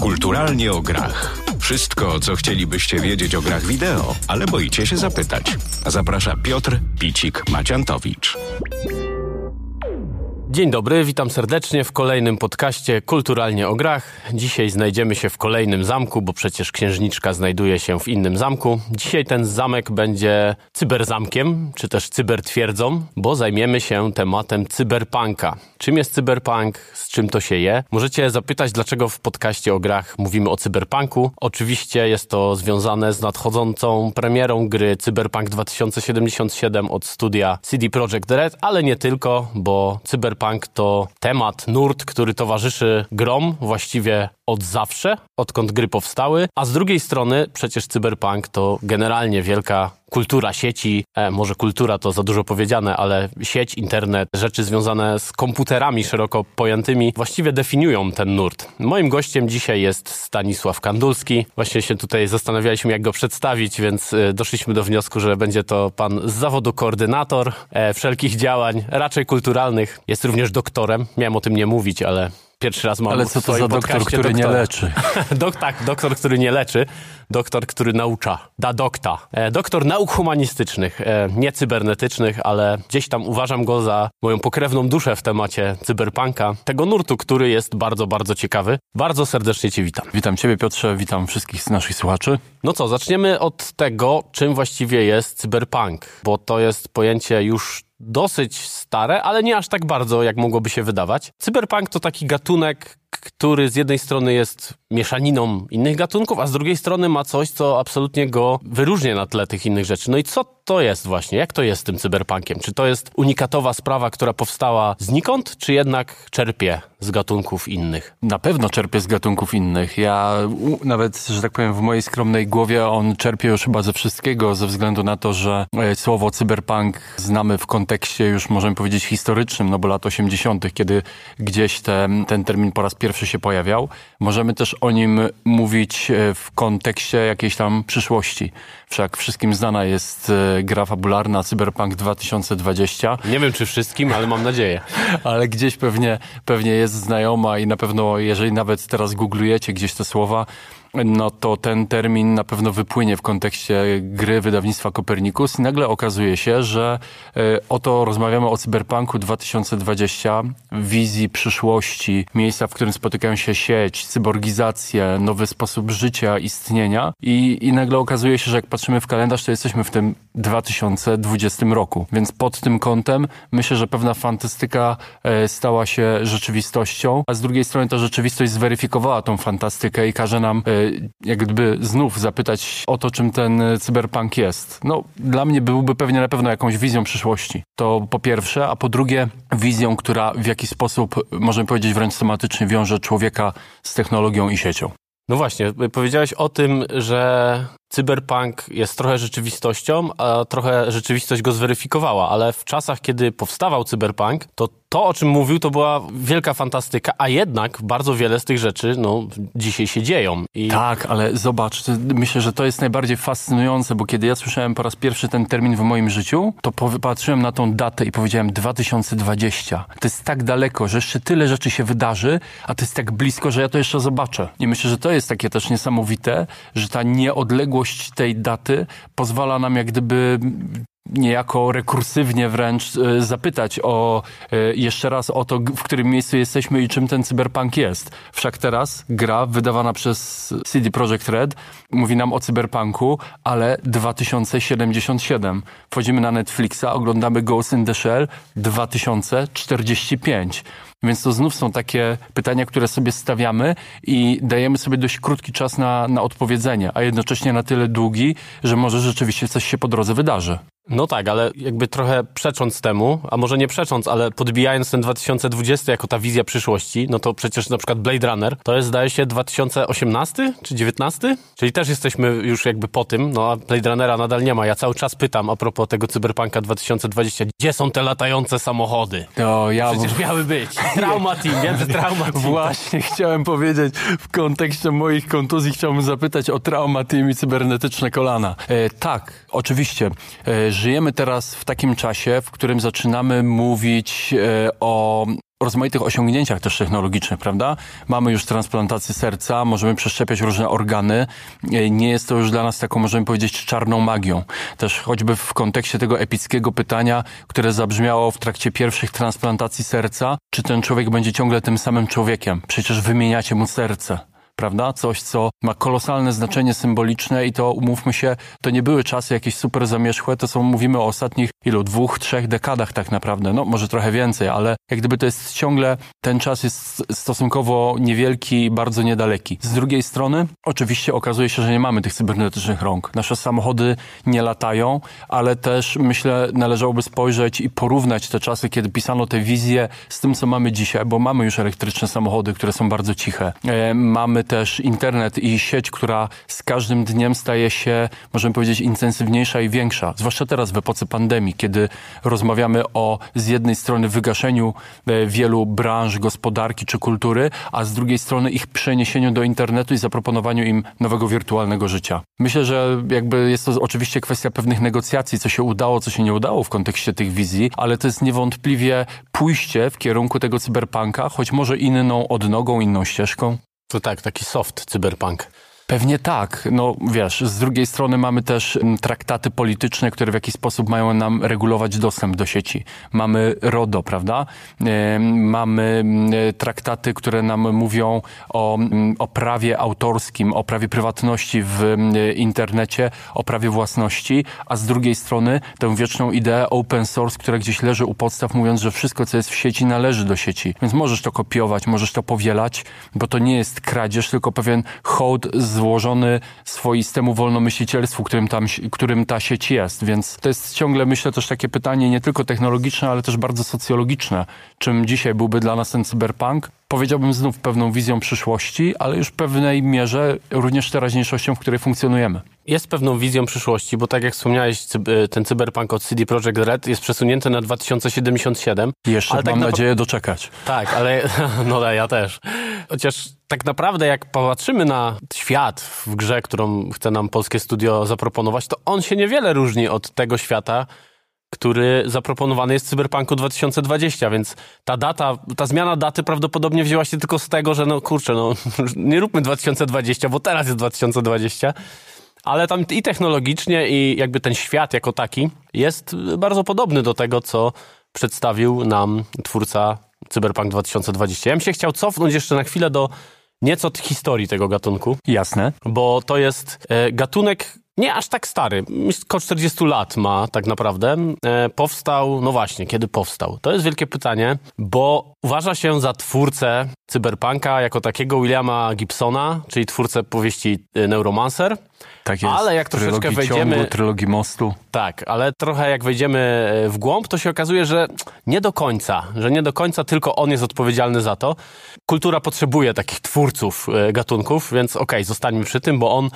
Kulturalnie o grach. Wszystko, co chcielibyście wiedzieć o grach wideo, ale boicie się zapytać. Zaprasza Piotr Picik-Maciantowicz. Dzień dobry, witam serdecznie w kolejnym podcaście Kulturalnie o grach. Dzisiaj znajdziemy się w kolejnym zamku, bo przecież księżniczka znajduje się w innym zamku. Dzisiaj ten zamek będzie cyberzamkiem, czy też cybertwierdzą, bo zajmiemy się tematem cyberpunka. Czym jest cyberpunk, z czym to się je? Możecie zapytać, dlaczego w podcaście o grach mówimy o cyberpunku. Oczywiście jest to związane z nadchodzącą premierą gry Cyberpunk 2077 od studia CD Projekt Red, ale nie tylko, bo cyberpunk cyberpunk to temat, nurt, który towarzyszy grom właściwie od zawsze, odkąd gry powstały, a z drugiej strony przecież cyberpunk to generalnie wielka kultura sieci, e, może kultura to za dużo powiedziane, ale sieć, internet, rzeczy związane z komputerami szeroko pojętymi właściwie definiują ten nurt. Moim gościem dzisiaj jest Stanisław Kandulski. Właśnie się tutaj zastanawialiśmy, jak go przedstawić, więc e, doszliśmy do wniosku, że będzie to pan z zawodu koordynator e, wszelkich działań, raczej kulturalnych. Jest również doktorem. Miałem o tym nie mówić, ale pierwszy raz mam Ale co to za doktor, który doktora. nie leczy? Dok, tak, doktor, który nie leczy. Doktor, który naucza. Da dokta. E, doktor nauk humanistycznych, e, nie cybernetycznych, ale gdzieś tam uważam go za moją pokrewną duszę w temacie cyberpunka. Tego nurtu, który jest bardzo, bardzo ciekawy. Bardzo serdecznie Cię witam. Witam Ciebie Piotrze, witam wszystkich naszych słuchaczy. No co, zaczniemy od tego, czym właściwie jest cyberpunk, bo to jest pojęcie już dosyć stare, ale nie aż tak bardzo, jak mogłoby się wydawać. Cyberpunk to taki gatunek, który z jednej strony jest mieszaniną innych gatunków, a z drugiej strony ma coś, co absolutnie go wyróżnia na tle tych innych rzeczy. No i co to jest właśnie? Jak to jest z tym cyberpunkiem? Czy to jest unikatowa sprawa, która powstała znikąd, czy jednak czerpie z gatunków innych? Na pewno czerpie z gatunków innych. Ja nawet, że tak powiem, w mojej skromnej głowie on czerpie już chyba ze wszystkiego, ze względu na to, że e, słowo cyberpunk znamy w kontekście już, możemy powiedzieć, historycznym, no bo lat 80., kiedy gdzieś te, ten termin po raz pierwszy się pojawiał. Możemy też o nim mówić e, w kontekście jakiejś tam przyszłości. Wszak wszystkim znana jest e, gra fabularna Cyberpunk 2020. Nie wiem czy wszystkim, ale mam nadzieję. ale gdzieś pewnie, pewnie jest znajoma i na pewno, jeżeli nawet teraz googlujecie gdzieś te słowa, no to ten termin na pewno wypłynie w kontekście gry wydawnictwa Kopernikus i nagle okazuje się, że e, oto rozmawiamy o cyberpunku 2020, wizji przyszłości, miejsca, w którym spotykają się sieć, cyborgizację, nowy sposób życia, istnienia i, i nagle okazuje się, że jak patrzymy w kalendarz, to jesteśmy w tym 2020 roku. Więc pod tym kątem myślę, że pewna fantastyka e, stała się rzeczywistością, a z drugiej strony ta rzeczywistość zweryfikowała tą fantastykę i każe nam e, jak gdyby znów zapytać o to, czym ten cyberpunk jest. No, dla mnie byłby pewnie na pewno jakąś wizją przyszłości. To po pierwsze, a po drugie wizją, która w jakiś sposób, możemy powiedzieć wręcz tematycznie wiąże człowieka z technologią i siecią. No właśnie, powiedziałeś o tym, że cyberpunk jest trochę rzeczywistością, a trochę rzeczywistość go zweryfikowała, ale w czasach, kiedy powstawał cyberpunk, to to, o czym mówił, to była wielka fantastyka, a jednak bardzo wiele z tych rzeczy, no, dzisiaj się dzieją. I... Tak, ale zobacz, myślę, że to jest najbardziej fascynujące, bo kiedy ja słyszałem po raz pierwszy ten termin w moim życiu, to popatrzyłem na tą datę i powiedziałem 2020. To jest tak daleko, że jeszcze tyle rzeczy się wydarzy, a to jest tak blisko, że ja to jeszcze zobaczę. I myślę, że to jest takie też niesamowite, że ta nieodległość tej daty pozwala nam jak gdyby niejako rekursywnie wręcz e, zapytać o e, jeszcze raz o to, w którym miejscu jesteśmy i czym ten cyberpunk jest. Wszak teraz gra wydawana przez CD Projekt Red mówi nam o cyberpunku, ale 2077. Wchodzimy na Netflixa, oglądamy Ghost in the Shell 2045. Więc to znów są takie pytania, które sobie stawiamy i dajemy sobie dość krótki czas na, na odpowiedzenie, a jednocześnie na tyle długi, że może rzeczywiście coś się po drodze wydarzy. No tak, ale jakby trochę przecząc temu, a może nie przecząc, ale podbijając ten 2020 jako ta wizja przyszłości, no to przecież na przykład Blade Runner to jest zdaje się 2018 czy 19? Czyli też jesteśmy już jakby po tym, no a Blade Runnera nadal nie ma. Ja cały czas pytam a propos tego Cyberpunka 2020, gdzie są te latające samochody? To ja... Przecież miały być. Trauma Team, wiem, że Trauma Team. Właśnie chciałem powiedzieć, w kontekście moich kontuzji chciałbym zapytać o Trauma Team i cybernetyczne kolana. E, tak, oczywiście. E, żyjemy teraz w takim czasie, w którym zaczynamy mówić e, o rozmaitych osiągnięciach też technologicznych, prawda? Mamy już transplantację serca, możemy przeszczepiać różne organy. E, nie jest to już dla nas taką, możemy powiedzieć, czarną magią. Też choćby w kontekście tego epickiego pytania, które zabrzmiało w trakcie pierwszych transplantacji serca, czy ten człowiek będzie ciągle tym samym człowiekiem? Przecież wymieniacie mu serce prawda? Coś, co ma kolosalne znaczenie symboliczne i to, umówmy się, to nie były czasy jakieś super zamierzchłe, to są, mówimy o ostatnich ilu, dwóch, trzech dekadach tak naprawdę, no może trochę więcej, ale jak gdyby to jest ciągle, ten czas jest stosunkowo niewielki bardzo niedaleki. Z drugiej strony, oczywiście okazuje się, że nie mamy tych cybernetycznych rąk. Nasze samochody nie latają, ale też myślę, należałoby spojrzeć i porównać te czasy, kiedy pisano te wizje z tym, co mamy dzisiaj, bo mamy już elektryczne samochody, które są bardzo ciche. E, mamy też internet i sieć, która z każdym dniem staje się, możemy powiedzieć, intensywniejsza i większa. Zwłaszcza teraz w epoce pandemii, kiedy rozmawiamy o z jednej strony wygaszeniu e, wielu branż gospodarki czy kultury, a z drugiej strony ich przeniesieniu do internetu i zaproponowaniu im nowego wirtualnego życia. Myślę, że jakby jest to oczywiście kwestia pewnych negocjacji, co się udało, co się nie udało w kontekście tych wizji, ale to jest niewątpliwie pójście w kierunku tego cyberpunka, choć może inną odnogą, inną ścieżką. To tak, taki soft cyberpunk. Pewnie tak. No wiesz, z drugiej strony mamy też mm, traktaty polityczne, które w jakiś sposób mają nam regulować dostęp do sieci. Mamy RODO, prawda? Mamy mm, traktaty, które nam mówią o, mm, o prawie autorskim, o prawie prywatności w internecie, o prawie własności, a z drugiej strony tę wieczną ideę open source, która gdzieś leży u podstaw, mówiąc, że wszystko, co jest w sieci, należy do sieci. Więc możesz to kopiować, możesz to powielać, bo to nie jest kradzież, tylko pewien hołd z złożony swoistemu wolnomyślicielstwu, którym, tam, którym ta sieć jest. Więc to jest ciągle, myślę, też takie pytanie nie tylko technologiczne, ale też bardzo socjologiczne. Czym dzisiaj byłby dla nas ten cyberpunk? Powiedziałbym znów pewną wizją przyszłości, ale już w pewnej mierze również teraźniejszością, w której funkcjonujemy jest pewną wizją przyszłości, bo tak jak wspomniałeś, ten cyberpunk od CD Projekt Red jest przesunięty na 2077. Jeszcze ale tak mam tak nadzieję doczekać. Tak, ale no ja też. Chociaż tak naprawdę jak popatrzymy na świat w grze, którą chce nam polskie studio zaproponować, to on się niewiele różni od tego świata, który zaproponowany jest w Cyberpunku 2020, więc ta data, ta zmiana daty prawdopodobnie wzięła się tylko z tego, że no kurczę, no nie róbmy 2020, bo teraz jest 2020, ale tam i technologicznie, i jakby ten świat jako taki jest bardzo podobny do tego, co przedstawił nam twórca Cyberpunk 2020. Ja bym się chciał cofnąć jeszcze na chwilę do nieco historii tego gatunku. Jasne. Bo to jest e, gatunek nie aż tak stary, około 40 lat ma tak naprawdę. E, powstał, no właśnie, kiedy powstał? To jest wielkie pytanie, bo uważa się za twórcę cyberpunka jako takiego Williama Gibsona, czyli twórcę powieści e, Neuromancer. Tak jest. Ale jak troszeczkę trylogii wejdziemy. Ciągu, trylogii mostu. Tak, ale trochę jak wejdziemy e, w głąb, to się okazuje, że nie do końca, że nie do końca tylko on jest odpowiedzialny za to. Kultura potrzebuje takich twórców e, gatunków, więc okej, okay, zostańmy przy tym, bo on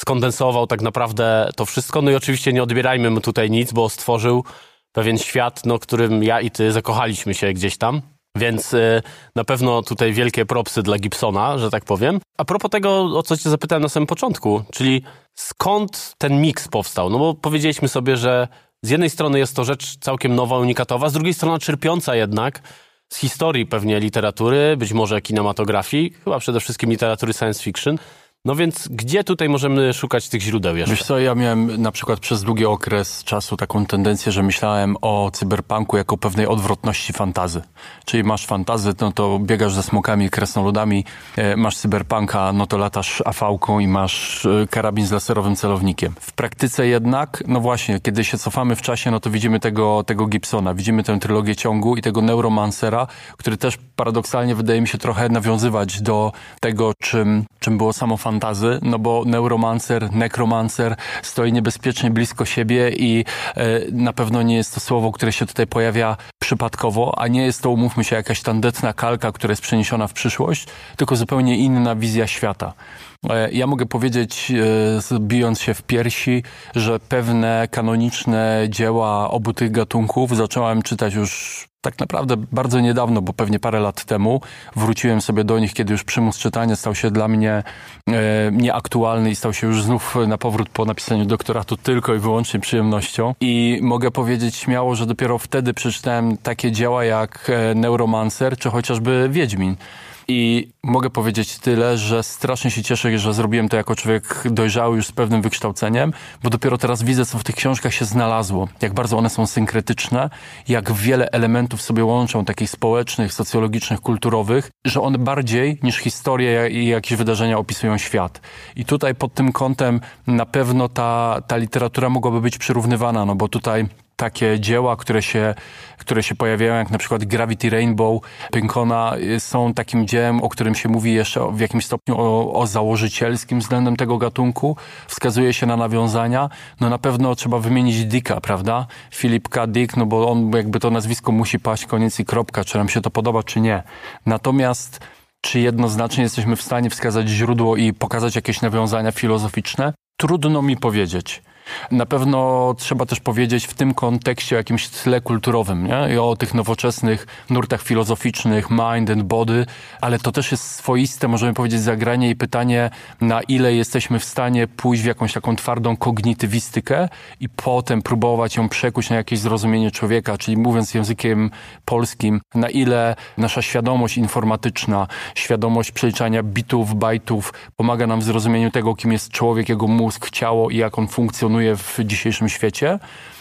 skondensował tak naprawdę to wszystko. No i oczywiście nie odbierajmy mu tutaj nic, bo stworzył pewien świat, no, którym ja i ty zakochaliśmy się gdzieś tam. Więc y, na pewno tutaj wielkie propsy dla Gibsona, że tak powiem. A propos tego, o co cię zapytałem na samym początku, czyli skąd ten miks powstał? No bo powiedzieliśmy sobie, że z jednej strony jest to rzecz całkiem nowa, unikatowa, z drugiej strony czerpiąca jednak z historii pewnie literatury, być może kinematografii, chyba przede wszystkim literatury science fiction. No więc gdzie tutaj możemy szukać tych źródeł jeszcze? Wiesz co, ja miałem na przykład przez długi okres czasu taką tendencję, że myślałem o cyberpunku jako pewnej odwrotności fantazy. Czyli masz fantazy, no to biegasz ze smokami i kresnoludami, e, masz cyberpunka, no to latasz afałką i masz e, karabin z laserowym celownikiem. W praktyce jednak, no właśnie, kiedy się cofamy w czasie, no to widzimy tego, tego Gibsona, widzimy tę trylogię ciągu i tego Neuromancera, który też paradoksalnie wydaje mi się trochę nawiązywać do tego, czym, czym było samo fantazy fantazy, no bo neuromancer, nekromancer stoi niebezpiecznie blisko siebie i e, na pewno nie jest to słowo, które się tutaj pojawia przypadkowo, a nie jest to, umówmy się, jakaś tandetna kalka, która jest przeniesiona w przyszłość, tylko zupełnie inna wizja świata. E, ja mogę powiedzieć, e, bijąc się w piersi, że pewne kanoniczne dzieła obu tych gatunków zacząłem czytać już tak naprawdę bardzo niedawno, bo pewnie parę lat temu, wróciłem sobie do nich, kiedy już przymus czytania stał się dla mnie e, nieaktualny i stał się już znów na powrót po napisaniu doktoratu tylko i wyłącznie przyjemnością. I mogę powiedzieć śmiało, że dopiero wtedy przeczytałem takie dzieła jak Neuromancer czy chociażby Wiedźmin. I mogę powiedzieć tyle, że strasznie się cieszę, że zrobiłem to jako człowiek dojrzały już z pewnym wykształceniem, bo dopiero teraz widzę, co w tych książkach się znalazło, jak bardzo one są synkretyczne, jak wiele elementów sobie łączą, takich społecznych, socjologicznych, kulturowych, że one bardziej niż historie i jakieś wydarzenia opisują świat. I tutaj pod tym kątem na pewno ta, ta literatura mogłaby być przyrównywana, no bo tutaj takie dzieła, które się, które się pojawiają, jak na przykład Gravity Rainbow Pinkona, są takim dziełem, o którym się mówi jeszcze w jakimś stopniu o, o założycielskim względem tego gatunku. Wskazuje się na nawiązania. No na pewno trzeba wymienić Dicka, prawda? Philip K. Dick, no bo on jakby to nazwisko musi paść, koniec i kropka, czy nam się to podoba, czy nie. Natomiast czy jednoznacznie jesteśmy w stanie wskazać źródło i pokazać jakieś nawiązania filozoficzne? Trudno mi powiedzieć. Na pewno trzeba też powiedzieć w tym kontekście o jakimś tle kulturowym, nie? I o tych nowoczesnych nurtach filozoficznych, mind and body, ale to też jest swoiste, możemy powiedzieć, zagranie i pytanie, na ile jesteśmy w stanie pójść w jakąś taką twardą kognitywistykę i potem próbować ją przekuć na jakieś zrozumienie człowieka, czyli mówiąc językiem polskim, na ile nasza świadomość informatyczna, świadomość przeliczania bitów, bajtów pomaga nam w zrozumieniu tego, kim jest człowiek, jego mózg, ciało i jak on funkcjonuje funkcjonuje w dzisiejszym świecie,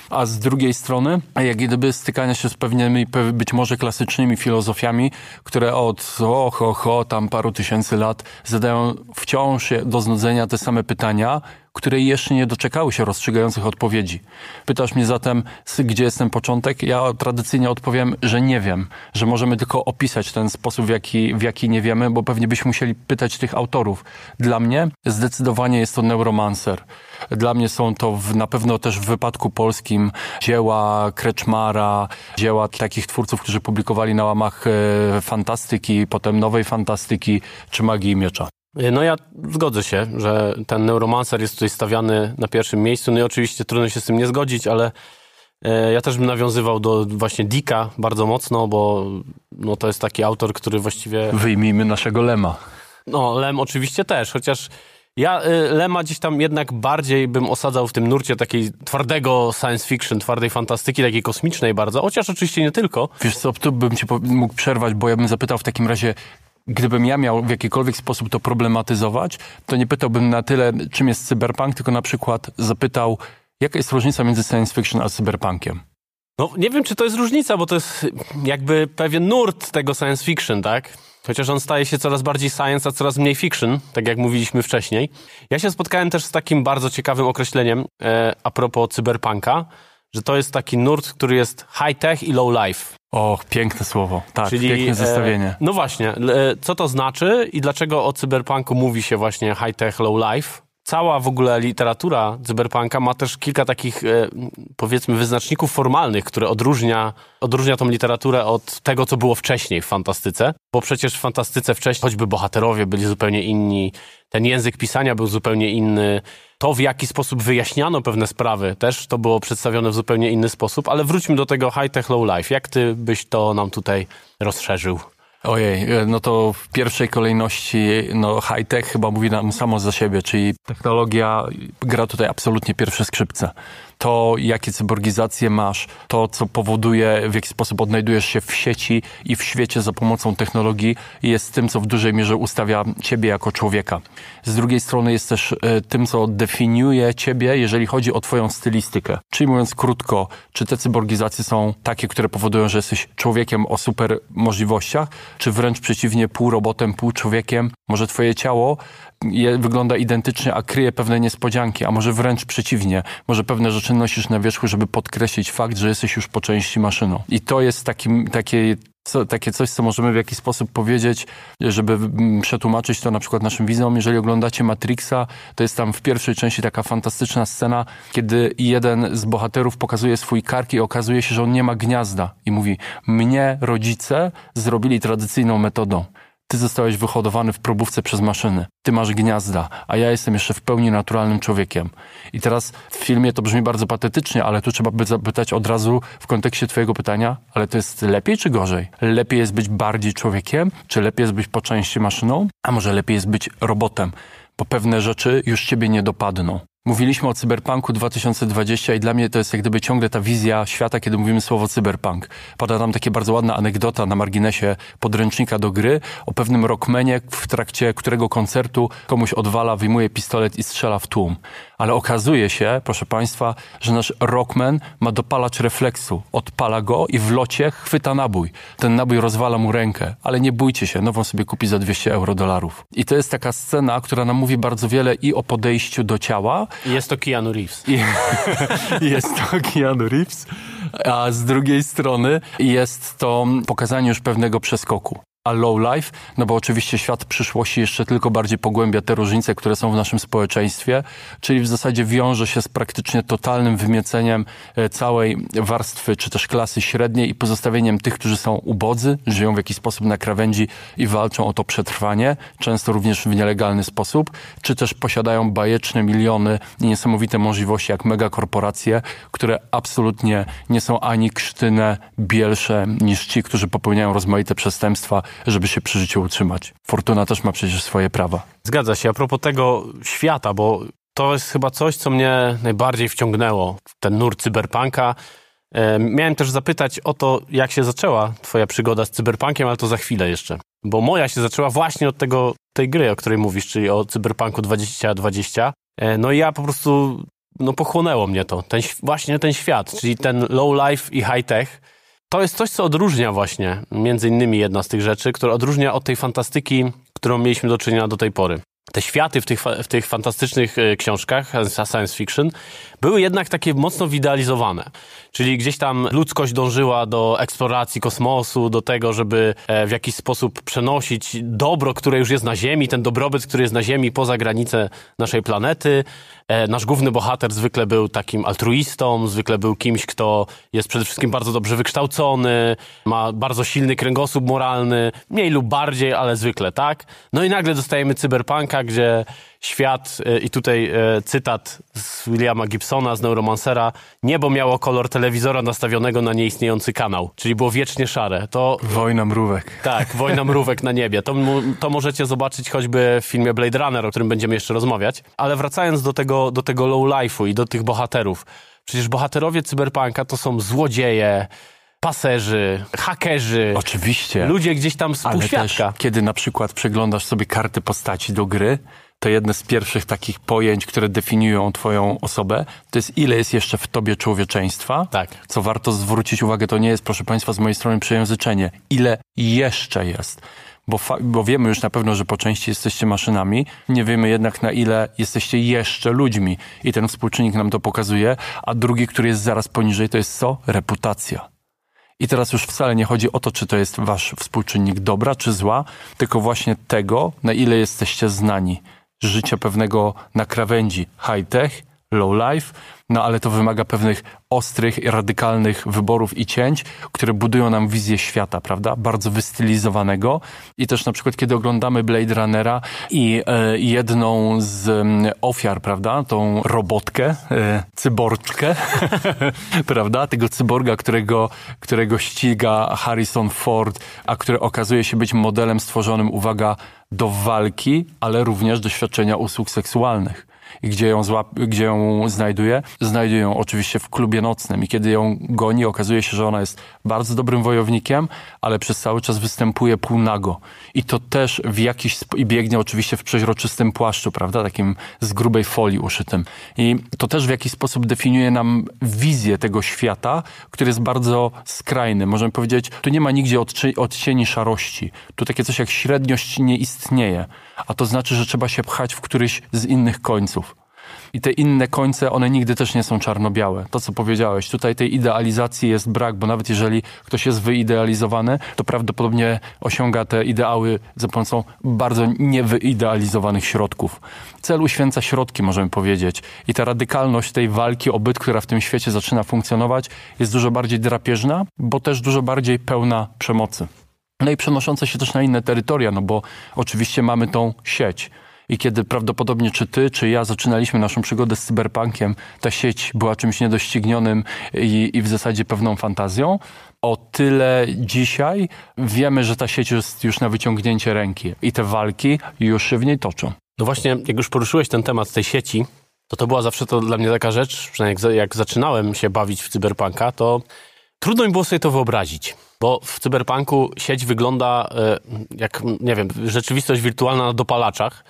a z drugiej strony, jak gdyby stykania się z pewnymi, być może klasycznymi filozofiami, które od och, och, och, tam paru tysięcy lat zadają wciąż do znudzenia te same pytania, które jeszcze nie doczekały się rozstrzygających odpowiedzi. Pytasz mnie zatem, gdzie jest ten początek? Ja tradycyjnie odpowiem, że nie wiem, że możemy tylko opisać ten sposób, w jaki, w jaki nie wiemy, bo pewnie byśmy musieli pytać tych autorów. Dla mnie zdecydowanie jest to neuromancer. Dla mnie są to w, na pewno też w wypadku polskim dzieła Kreczmara, dzieła takich twórców, którzy publikowali na łamach e, fantastyki, potem nowej fantastyki czy magii miecza. No ja zgodzę się, że ten neuromancer jest tutaj stawiany na pierwszym miejscu. No i oczywiście trudno się z tym nie zgodzić, ale e, ja też bym nawiązywał do właśnie Dicka bardzo mocno, bo no to jest taki autor, który właściwie... Wyjmijmy naszego Lema. No, Lem oczywiście też, chociaż ja y, Lema gdzieś tam jednak bardziej bym osadzał w tym nurcie takiej twardego science fiction, twardej fantastyki, takiej kosmicznej bardzo, chociaż oczywiście nie tylko. Wiesz co, tu bym ci mógł przerwać, bo ja bym zapytał w takim razie, gdybym ja miał w jakikolwiek sposób to problematyzować, to nie pytałbym na tyle, czym jest cyberpunk, tylko na przykład zapytał, jaka jest różnica między science fiction a cyberpunkiem. No, nie wiem, czy to jest różnica, bo to jest jakby pewien nurt tego science fiction, tak? Chociaż on staje się coraz bardziej science, a coraz mniej fiction, tak jak mówiliśmy wcześniej. Ja się spotkałem też z takim bardzo ciekawym określeniem e, a propos cyberpunka, że to jest taki nurt, który jest high-tech i low-life. Och, piękne słowo. Tak, Czyli, piękne zestawienie. E, no właśnie, e, co to znaczy i dlaczego o cyberpunku mówi się właśnie high-tech, low-life? Cała w ogóle literatura cyberpunka ma też kilka takich, e, powiedzmy, wyznaczników formalnych, które odróżnia, odróżnia tą literaturę od tego, co było wcześniej w fantastyce. Bo przecież w fantastyce wcześniej choćby bohaterowie byli zupełnie inni, ten język pisania był zupełnie inny, to w jaki sposób wyjaśniano pewne sprawy też to było przedstawione w zupełnie inny sposób, ale wróćmy do tego high-tech, low-life. Jak ty byś to nam tutaj rozszerzył? Ojej, e, no to w pierwszej kolejności no high-tech chyba mówi nam samo za siebie, czyli technologia gra tutaj absolutnie pierwsze skrzypce to, jakie cyborgizacje masz, to, co powoduje, w jaki sposób odnajdujesz się w sieci i w świecie za pomocą technologii, jest tym, co w dużej mierze ustawia ciebie jako człowieka. Z drugiej strony jest też e, tym, co definiuje ciebie, jeżeli chodzi o twoją stylistykę. Czyli mówiąc krótko, czy te cyborgizacje są takie, które powodują, że jesteś człowiekiem o super możliwościach, czy wręcz przeciwnie, pół robotem, pół człowiekiem. Może twoje ciało je, wygląda identycznie, a kryje pewne niespodzianki, a może wręcz przeciwnie. Może pewne rzeczy nosisz na wierzchu, żeby podkreślić fakt, że jesteś już po części maszyną. I to jest takim, takie co, takie coś, co możemy w jakiś sposób powiedzieć, żeby przetłumaczyć to na przykład naszym widzom. Jeżeli oglądacie Matrixa, to jest tam w pierwszej części taka fantastyczna scena, kiedy jeden z bohaterów pokazuje swój kark i okazuje się, że on nie ma gniazda. I mówi, mnie rodzice zrobili tradycyjną metodą Ty zostałeś wyhodowany w probówce przez maszyny. Ty masz gniazda, a ja jestem jeszcze w pełni naturalnym człowiekiem. I teraz w filmie to brzmi bardzo patetycznie, ale tu trzeba by zapytać od razu w kontekście twojego pytania, ale to jest lepiej czy gorzej? Lepiej jest być bardziej człowiekiem, czy lepiej jest być po części maszyną? A może lepiej jest być robotem? Bo pewne rzeczy już ciebie nie dopadną. Mówiliśmy o cyberpunku 2020 i dla mnie to jest jak gdyby ciągle ta wizja świata, kiedy mówimy słowo cyberpunk. Pada tam takie bardzo ładna anegdota na marginesie podręcznika do gry o pewnym rockmanie, w trakcie którego koncertu komuś odwala, wyjmuje pistolet i strzela w tłum. Ale okazuje się, proszę Państwa, że nasz rockman ma dopalacz refleksu. Odpala go i w locie chwyta nabój. Ten nabój rozwala mu rękę, ale nie bójcie się, nową sobie kupi za 200 euro dolarów. I to jest taka scena, która nam mówi bardzo wiele i o podejściu do ciała, Jest to Keanu Reeves. i jest to Keanu Reeves, a z drugiej strony jest to pokazanie już pewnego przeskoku. A low life, no bo oczywiście świat przyszłości jeszcze tylko bardziej pogłębia te różnice, które są w naszym społeczeństwie, czyli w zasadzie wiąże się z praktycznie totalnym wymieceniem e, całej warstwy, czy też klasy średniej i pozostawieniem tych, którzy są ubodzy, żyją w jakiś sposób na krawędzi i walczą o to przetrwanie, często również w nielegalny sposób, czy też posiadają bajeczne miliony i niesamowite możliwości jak megakorporacje, które absolutnie nie są ani krztynne, bielsze niż ci, którzy popełniają rozmaite przestępstwa, żeby się przy życiu utrzymać. Fortuna też ma przecież swoje prawa. Zgadza się. A propos tego świata, bo to jest chyba coś, co mnie najbardziej wciągnęło ten nurt cyberpunka. E, Miałem też zapytać o to, jak się zaczęła twoja przygoda z cyberpunkiem, ale to za chwilę jeszcze. Bo moja się zaczęła właśnie od tego, tej gry, o której mówisz, czyli o cyberpunku 2020. E, No i ja po prostu, no pochłonęło mnie to. Ten, właśnie ten świat, czyli ten low life i high tech. To jest coś, co odróżnia właśnie, między innymi jedna z tych rzeczy, która odróżnia od tej fantastyki, którą mieliśmy do czynienia do tej pory. Te światy w tych, w tych fantastycznych e, książkach science fiction były jednak takie mocno wyidealizowane. Czyli gdzieś tam ludzkość dążyła do eksploracji kosmosu, do tego, żeby e, w jakiś sposób przenosić dobro, które już jest na Ziemi, ten dobrobyt, który jest na Ziemi poza granice naszej planety. E, Nasz główny bohater zwykle był takim altruistą, zwykle był kimś, kto jest przede wszystkim bardzo dobrze wykształcony, ma bardzo silny kręgosłup moralny, mniej lub bardziej, ale zwykle tak. No i nagle dostajemy cyberpunka, gdzie świat, e, i tutaj e, cytat z Williama Gibsona, z Neuromancera, niebo miało kolor telewizora nastawionego na nieistniejący kanał, czyli było wiecznie szare. To Wojna mrówek. tak, Wojna Mrówek na niebie. To, to możecie zobaczyć choćby w filmie Blade Runner, o którym będziemy jeszcze rozmawiać. Ale wracając do tego, do tego low life'u i do tych bohaterów. Przecież bohaterowie cyberpunka to są złodzieje, paserzy, hakerzy, Oczywiście. ludzie gdzieś tam z półświadka. kiedy na przykład przeglądasz sobie karty postaci do gry, to jedne z pierwszych takich pojęć, które definiują twoją osobę, to jest ile jest jeszcze w tobie człowieczeństwa. Tak. Co warto zwrócić uwagę, to nie jest, proszę państwa, z mojej strony przejęzyczenie. Ile jeszcze jest. Bo, bo wiemy już na pewno, że po części jesteście maszynami, nie wiemy jednak na ile jesteście jeszcze ludźmi. I ten współczynnik nam to pokazuje. A drugi, który jest zaraz poniżej, to jest co? Reputacja. I teraz już wcale nie chodzi o to, czy to jest wasz współczynnik dobra czy zła, tylko właśnie tego, na ile jesteście znani. Życia pewnego na krawędzi high-tech, low-life, no ale to wymaga pewnych ostrych, i radykalnych wyborów i cięć, które budują nam wizję świata, prawda? Bardzo wystylizowanego. I też na przykład, kiedy oglądamy Blade Runnera i e, jedną z ofiar, prawda? Tą robotkę, e, cyborczkę, prawda? Tego cyborga, którego, którego ściga Harrison Ford, a który okazuje się być modelem stworzonym, uwaga, do walki, ale również do świadczenia usług seksualnych. I gdzie ją, złap, gdzie ją znajduje? Znajduje ją oczywiście w klubie nocnym. I kiedy ją goni, okazuje się, że ona jest bardzo dobrym wojownikiem, ale przez cały czas występuje półnago. I to też w jakiś i biegnie oczywiście w przeźroczystym płaszczu, prawda? Takim z grubej folii uszytym. I to też w jakiś sposób definiuje nam wizję tego świata, który jest bardzo skrajny. Możemy powiedzieć, tu nie ma nigdzie odcieni szarości. Tu takie coś jak średniość nie istnieje. A to znaczy, że trzeba się pchać w któryś z innych końców. I te inne końce, one nigdy też nie są czarno-białe. To, co powiedziałeś, tutaj tej idealizacji jest brak, bo nawet jeżeli ktoś jest wyidealizowany, to prawdopodobnie osiąga te ideały za pomocą bardzo niewyidealizowanych środków. Cel uświęca środki, możemy powiedzieć. I ta radykalność tej walki o byt, która w tym świecie zaczyna funkcjonować, jest dużo bardziej drapieżna, bo też dużo bardziej pełna przemocy. No i przenoszące się też na inne terytoria, no bo oczywiście mamy tą sieć. I kiedy prawdopodobnie czy ty, czy ja zaczynaliśmy naszą przygodę z cyberpunkiem, ta sieć była czymś niedoścignionym i, i w zasadzie pewną fantazją. O tyle dzisiaj wiemy, że ta sieć jest już na wyciągnięcie ręki i te walki już się w niej toczą. No właśnie, jak już poruszyłeś ten temat tej sieci, to to była zawsze to dla mnie taka rzecz, przynajmniej jak, zaczynałem się bawić w cyberpunka, to trudno mi było sobie to wyobrazić. Bo w cyberpunku sieć wygląda e, jak, nie wiem, rzeczywistość wirtualna na dopalaczach.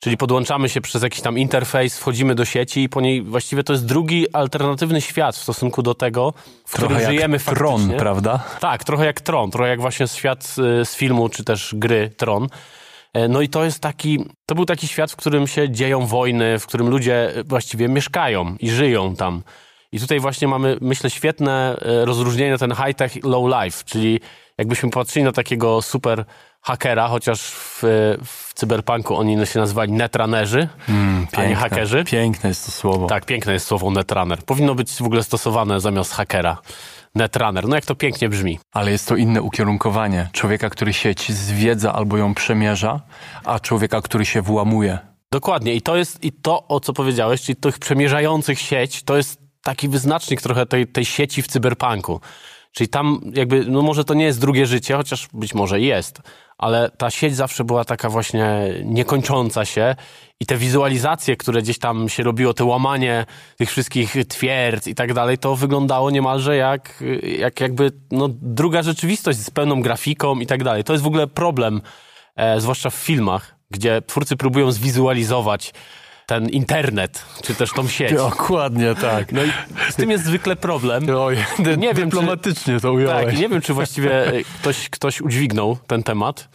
Czyli podłączamy się przez jakiś tam interfejs, wchodzimy do sieci i po niej właściwie to jest drugi alternatywny świat w stosunku do tego, w Trochę którym jak żyjemy Tron, faktycznie. prawda? Tak, trochę jak Tron, trochę jak właśnie świat z, z filmu czy też gry Tron. E, No i to jest taki, to był taki świat, w którym się dzieją wojny, w którym ludzie właściwie mieszkają i żyją tam. I tutaj właśnie mamy, myślę, świetne e, rozróżnienie ten high-tech, low-life, czyli jakbyśmy patrzyli na takiego super hakera, chociaż w, w cyberpunku oni się nazywali netrunnerzy, a nie hakerzy. Piękne jest to słowo. Tak, piękne jest słowo netrunner. Powinno być w ogóle stosowane zamiast hakera. Netrunner. No jak to pięknie brzmi. Ale jest to inne ukierunkowanie. Człowieka, który sieć zwiedza albo ją przemierza, a człowieka, który się włamuje. Dokładnie. I to jest, i to, o co powiedziałeś, czyli tych przemierzających sieć, to jest taki wyznacznik trochę tej, tej sieci w cyberpunku. Czyli tam jakby, no może to nie jest drugie życie, chociaż być może jest, ale ta sieć zawsze była taka właśnie niekończąca się i te wizualizacje, które gdzieś tam się robiło, te łamanie tych wszystkich twierdz i tak dalej, to wyglądało niemalże jak, jak jakby no, druga rzeczywistość z pełną grafiką i tak dalej. To jest w ogóle problem, e, zwłaszcza w filmach, gdzie twórcy próbują zwizualizować ten internet, czy też tą sieć. Dokładnie tak. No i z tym jest zwykle problem. Oj, Nie wiem, czy- dyplomatycznie to ująłeś. Tak, nie wiem, czy właściwie e, ktoś, ktoś udźwignął ten temat.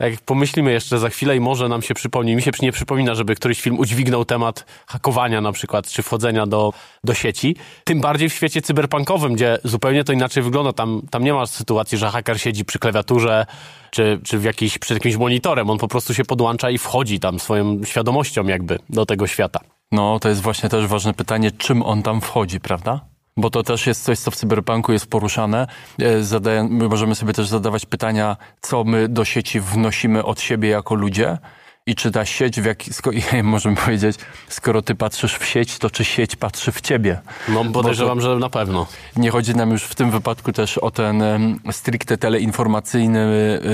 Jak pomyślimy jeszcze za chwilę i może nam się przypomni, mi się nie przypomina, żeby któryś film udźwignął temat hakowania na przykład, czy wchodzenia do, do sieci. Tym bardziej w świecie cyberpunkowym, gdzie zupełnie to inaczej wygląda. Tam, tam nie ma sytuacji, że haker siedzi przy klawiaturze, czy, czy w jakiś, przed jakimś monitorem. On po prostu się podłącza i wchodzi tam swoją świadomością jakby do tego świata. No, to jest właśnie też ważne pytanie, czym on tam wchodzi, prawda? Bo to też jest coś, co w cyberpunku jest poruszane. E, Zadaję, my możemy sobie też zadawać pytania, co my do sieci wnosimy od siebie jako ludzie i czy ta sieć, w jaki, sko- możemy powiedzieć, skoro ty patrzysz w sieć, to czy sieć patrzy w ciebie? No podejrzewam, że na pewno. Nie chodzi nam już w tym wypadku też o ten em, stricte teleinformacyjny,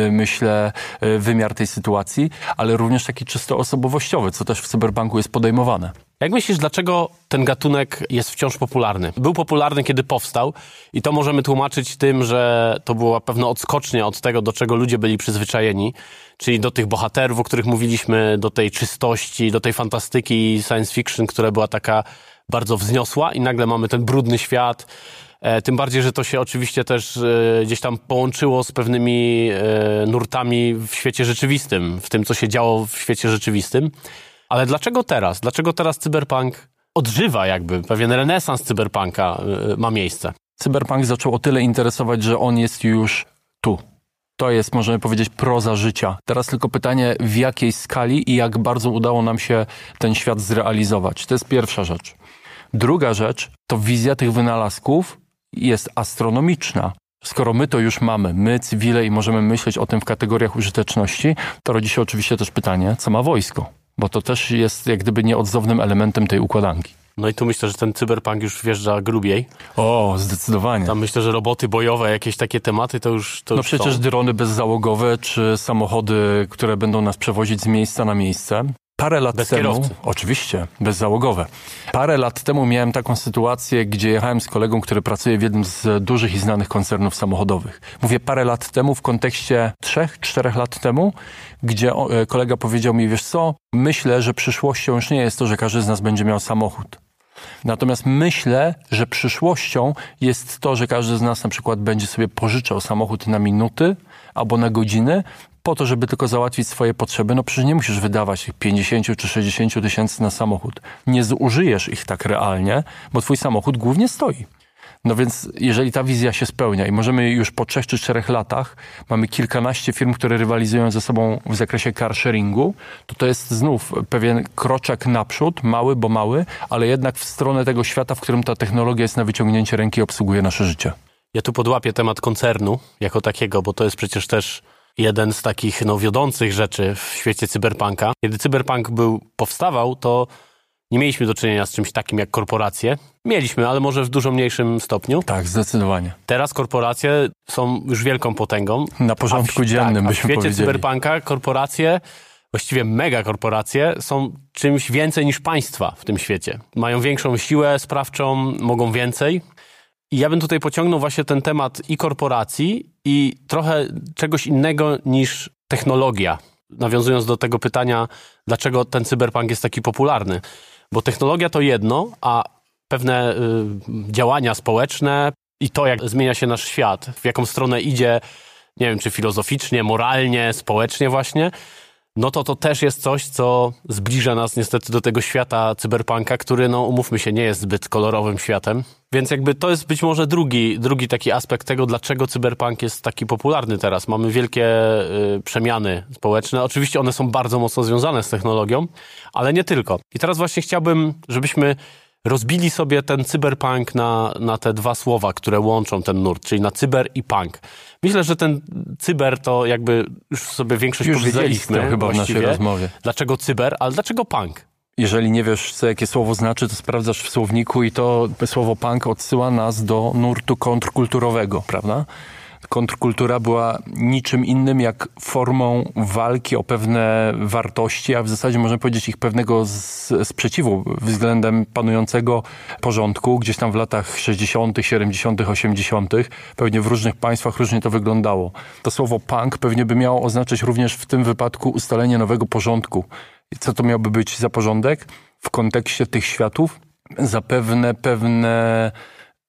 y, myślę, y, wymiar tej sytuacji, ale również taki czysto osobowościowy, co też w cyberpunku jest podejmowane. Jak myślisz, dlaczego ten gatunek jest wciąż popularny? Był popularny, kiedy powstał i to możemy tłumaczyć tym, że to była pewna odskocznia od tego, do czego ludzie byli przyzwyczajeni, czyli do tych bohaterów, o których mówiliśmy, do tej czystości, do tej fantastyki science fiction, która była taka bardzo wzniosła i nagle mamy ten brudny świat. E, Tym bardziej, że to się oczywiście też e, gdzieś tam połączyło z pewnymi e, nurtami w świecie rzeczywistym, w tym, co się działo w świecie rzeczywistym. Ale dlaczego teraz? Dlaczego teraz cyberpunk odżywa jakby? Pewien renesans cyberpunka y, ma miejsce. Cyberpunk zaczął o tyle interesować, że on jest już tu. To jest, możemy powiedzieć, proza życia. Teraz tylko pytanie, w jakiej skali i jak bardzo udało nam się ten świat zrealizować. To jest pierwsza rzecz. Druga rzecz to wizja tych wynalazków jest astronomiczna. Skoro my to już mamy, my cywile i możemy myśleć o tym w kategoriach użyteczności, to rodzi się oczywiście też pytanie, co ma wojsko? Bo to też jest jak gdyby nieodzownym elementem tej układanki. No i tu myślę, że ten cyberpunk już wjeżdża grubiej. O, zdecydowanie. Tam myślę, że roboty bojowe, jakieś takie tematy, to już to No już przecież są. drony bezzałogowe, czy samochody, które będą nas przewozić z miejsca na miejsce. Parę lat Bez temu, kierowcy. oczywiście, bezzałogowe. Parę lat temu miałem taką sytuację, gdzie jechałem z kolegą, który pracuje w jednym z dużych i znanych koncernów samochodowych. Mówię parę lat temu w kontekście trzech, czterech lat temu, gdzie e, kolega powiedział mi, wiesz co, myślę, że przyszłością już nie jest to, że każdy z nas będzie miał samochód. Natomiast myślę, że przyszłością jest to, że każdy z nas na przykład będzie sobie pożyczał samochód na minuty albo na godziny, po to, żeby tylko załatwić swoje potrzeby. No przecież nie musisz wydawać tych 50 czy 60 tysięcy na samochód. Nie zużyjesz ich tak realnie, bo twój samochód głównie stoi. No więc jeżeli ta wizja się spełnia i możemy już po trzech czy czterech latach, mamy kilkanaście firm, które rywalizują ze sobą w zakresie car sharingu, to to jest znów pewien kroczek naprzód, mały, bo mały, ale jednak w stronę tego świata, w którym ta technologia jest na wyciągnięcie ręki i obsługuje nasze życie. Ja tu podłapię temat koncernu jako takiego, bo to jest przecież też jeden z takich no, wiodących rzeczy w świecie cyberpunka. Kiedy cyberpunk był, powstawał, to nie mieliśmy do czynienia z czymś takim jak korporacje. Mieliśmy, ale może w dużo mniejszym stopniu. Tak, zdecydowanie. Teraz korporacje są już wielką potęgą. Na porządku w, dziennym tak, byśmy w świecie powiedzieli. cyberpunka korporacje, właściwie megakorporacje, są czymś więcej niż państwa w tym świecie. Mają większą siłę sprawczą, mogą więcej. I ja bym tutaj pociągnął właśnie ten temat i korporacji, i trochę czegoś innego niż technologia. Nawiązując do tego pytania, dlaczego ten cyberpunk jest taki popularny. Bo technologia to jedno, a pewne y, działania społeczne i to, jak zmienia się nasz świat, w jaką stronę idzie, nie wiem, czy filozoficznie, moralnie, społecznie właśnie, no to to też jest coś, co zbliża nas niestety do tego świata cyberpunka, który, no umówmy się, nie jest zbyt kolorowym światem. Więc jakby to jest być może drugi, drugi taki aspekt tego, dlaczego cyberpunk jest taki popularny teraz. Mamy wielkie y, przemiany społeczne. Oczywiście one są bardzo mocno związane z technologią, ale nie tylko. I teraz właśnie chciałbym, żebyśmy rozbili sobie ten cyberpunk na, na te dwa słowa, które łączą ten nurt, czyli na cyber i punk. Myślę, że ten cyber to jakby już sobie większość Już powiedzieliśmy chyba w naszej rozmowie. Dlaczego cyber, ale dlaczego punk? Jeżeli nie wiesz, co jakie słowo znaczy, to sprawdzasz w słowniku i to słowo punk odsyła nas do nurtu kontrkulturowego, prawda? Kontrkultura była niczym innym jak formą walki o pewne wartości, a w zasadzie można powiedzieć ich pewnego z, sprzeciwu względem panującego porządku. Gdzieś tam w latach 60., 70., 80., pewnie w różnych państwach różnie to wyglądało. To słowo punk pewnie by miało oznaczać również w tym wypadku ustalenie nowego porządku. Co to miałby być za porządek? W kontekście tych światów zapewne pewne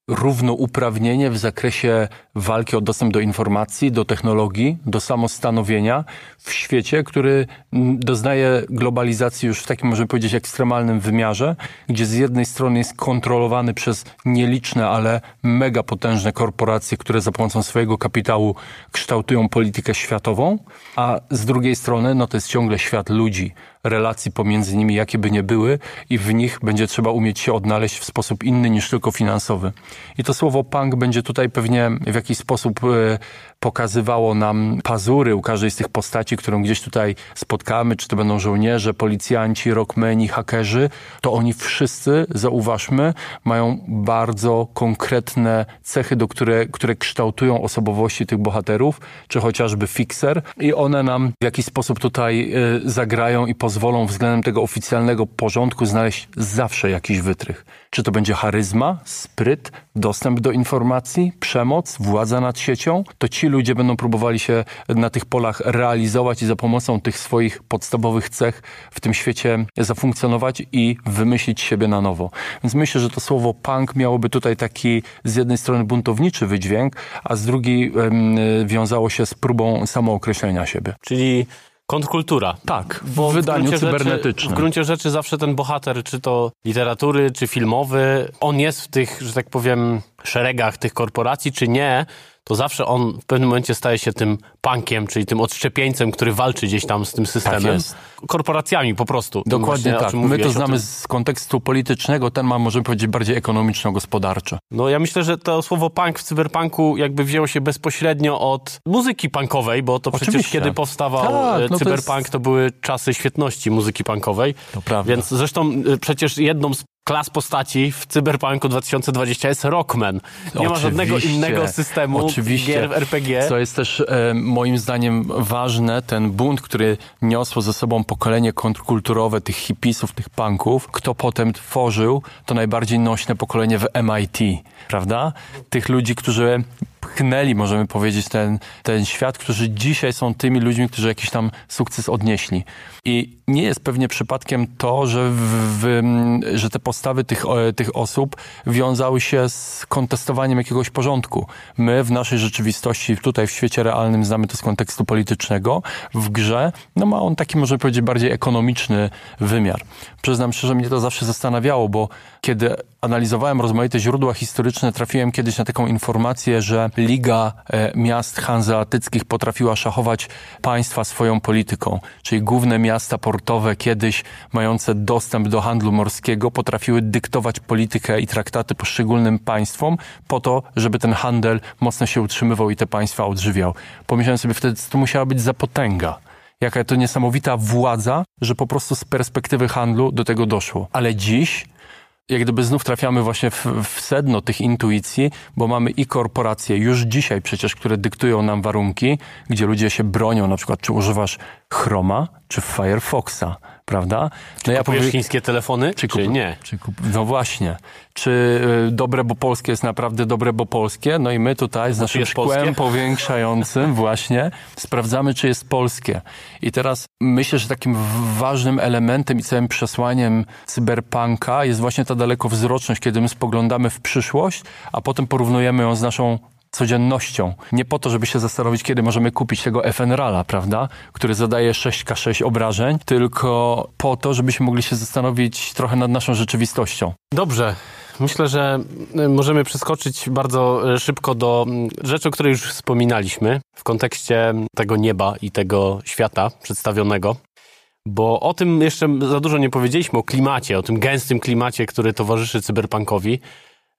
równouprawnienie w zakresie walki o dostęp do informacji, do technologii, do samostanowienia w świecie, który doznaje globalizacji już w takim, możemy powiedzieć, ekstremalnym wymiarze, gdzie z jednej strony jest kontrolowany przez nieliczne, ale mega potężne korporacje, które za pomocą swojego kapitału kształtują politykę światową, a z drugiej strony no to jest ciągle świat ludzi, relacji pomiędzy nimi, jakie by nie były i w nich będzie trzeba umieć się odnaleźć w sposób inny niż tylko finansowy. I to słowo punk będzie tutaj pewnie w jakiś sposób e, pokazywało nam pazury u każdej z tych postaci, którą gdzieś tutaj spotkamy, czy to będą żołnierze, policjanci, rockmeni, hakerzy, to oni wszyscy, zauważmy, mają bardzo konkretne cechy, do które, które kształtują osobowości tych bohaterów, czy chociażby fixer. I one nam w jakiś sposób tutaj y, zagrają i pozwolą względem tego oficjalnego porządku znaleźć zawsze jakiś wytrych. Czy to będzie charyzma, spryt, dostęp do informacji, przemoc, władza nad siecią, to ci ludzie będą próbowali się na tych polach realizować i za pomocą tych swoich podstawowych cech w tym świecie zafunkcjonować i wymyślić siebie na nowo. Więc myślę, że to słowo punk miałoby tutaj taki z jednej strony buntowniczy wydźwięk, a z drugiej wiązało się z próbą samookreślenia siebie. Czyli kontrkultura. Tak, w Bo wydaniu gruncie rzeczy- cybernetycznym. w gruncie rzeczy zawsze ten bohater, czy to literatury, czy filmowy, on jest w tych, że tak powiem, szeregach tych korporacji, czy nie, to zawsze on w pewnym momencie staje się tym punkiem, czyli tym odszczepieńcem, który walczy gdzieś tam z tym systemem. jest. Korporacjami po prostu. Dokładnie właśnie, tak. My to znamy z kontekstu politycznego, ten ma, możemy powiedzieć, bardziej ekonomiczno-gospodarczy. No ja myślę, że to słowo punk w cyberpunku jakby wzięło się bezpośrednio od muzyki punkowej, bo to przecież Oczywiście. kiedy powstawał Tak, e, no to cyberpunk, jest- to były czasy świetności muzyki punkowej. To prawda. Więc zresztą e, przecież jedną z klas postaci w cyberpunku 2020 jest Rockman. Nie ma żadnego Oczywiście, innego systemu oczywiście. gier RPG. Co jest też e, moim zdaniem ważne, ten bunt, który niosło ze sobą pokolenie kontrkulturowe tych hipisów, tych punków, kto potem tworzył to najbardziej nośne pokolenie w MIT, prawda? Tych ludzi, którzy pchnęli, możemy powiedzieć, ten, ten świat, którzy dzisiaj są tymi ludźmi, którzy jakiś tam sukces odnieśli. I nie jest pewnie przypadkiem to, że, w, w, że te postawy tych, e, tych osób wiązały się z kontestowaniem jakiegoś porządku. My w naszej rzeczywistości, tutaj w świecie realnym znamy to z kontekstu politycznego, w grze, no ma on taki, można powiedzieć, bardziej ekonomiczny wymiar. Przyznam szczerze, mnie to zawsze zastanawiało, bo kiedy analizowałem rozmaite źródła historyczne, trafiłem kiedyś na taką informację, że Liga e, Miast Hanzeatyckich potrafiła szachować państwa swoją polityką, czyli główne miasta portowe kiedyś mające dostęp do handlu morskiego potrafiły dyktować politykę i traktaty poszczególnym państwom po to, żeby ten handel mocno się utrzymywał i te państwa odżywiał. Pomyślałem sobie wtedy, co to musiała być za potęga jaka to niesamowita władza, że po prostu z perspektywy handlu do tego doszło. Ale dziś jak gdyby znów trafiamy właśnie w, w, sedno tych intuicji, bo mamy i korporacje już dzisiaj przecież, które dyktują nam warunki, gdzie ludzie się bronią, na przykład czy używasz Chroma, czy Firefoxa, prawda? No ja powiem, chińskie telefony, czy, czy nie? Czy kup, no właśnie. Czy y, dobre, bo polskie jest naprawdę dobre, bo polskie? No i my tutaj z naszym szkłem polskie? powiększającym właśnie sprawdzamy, czy jest polskie. I teraz myślę, że takim ważnym elementem i całym przesłaniem cyberpunka jest właśnie ta dalekowzroczność, kiedy my spoglądamy w przyszłość, a potem porównujemy ją z naszą codziennością. Nie po to, żeby się zastanowić, kiedy możemy kupić tego FNRALa, prawda, który zadaje 6K6 obrażeń, tylko po to, żebyśmy mogli się zastanowić trochę nad naszą rzeczywistością. Dobrze. Myślę, że y, możemy przeskoczyć bardzo y, szybko do mm, rzeczy, o której już wspominaliśmy w kontekście tego nieba i tego świata przedstawionego. Bo o tym jeszcze za dużo nie powiedzieliśmy, o klimacie, o tym gęstym klimacie, który towarzyszy cyberpunkowi.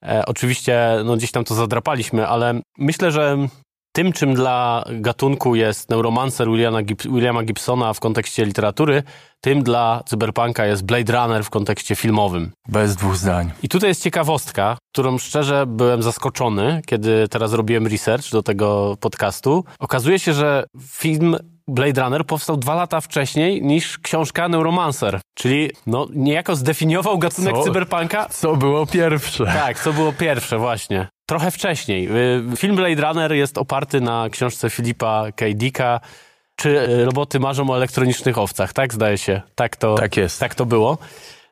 E, oczywiście no, gdzieś tam to zadrapaliśmy, ale myślę, że tym, czym dla gatunku jest neuromancer Williama, Gib Williama Gibsona w kontekście literatury, tym dla cyberpunka jest Blade Runner w kontekście filmowym. Bez dwóch zdań. I tutaj jest ciekawostka, którą szczerze byłem zaskoczony, kiedy teraz robiłem research do tego podcastu. Okazuje się, że film Blade Runner powstał dwa lata wcześniej niż książka Neuromancer, czyli no, niejako zdefiniował gatunek co, cyberpunka. Co było pierwsze. Tak, co było pierwsze, właśnie. Trochę wcześniej. Y, film Blade Runner jest oparty na książce Filipa K. Dicka, czy y, roboty marzą o elektronicznych owcach, tak? Zdaje się. Tak to, tak jest. Tak to było.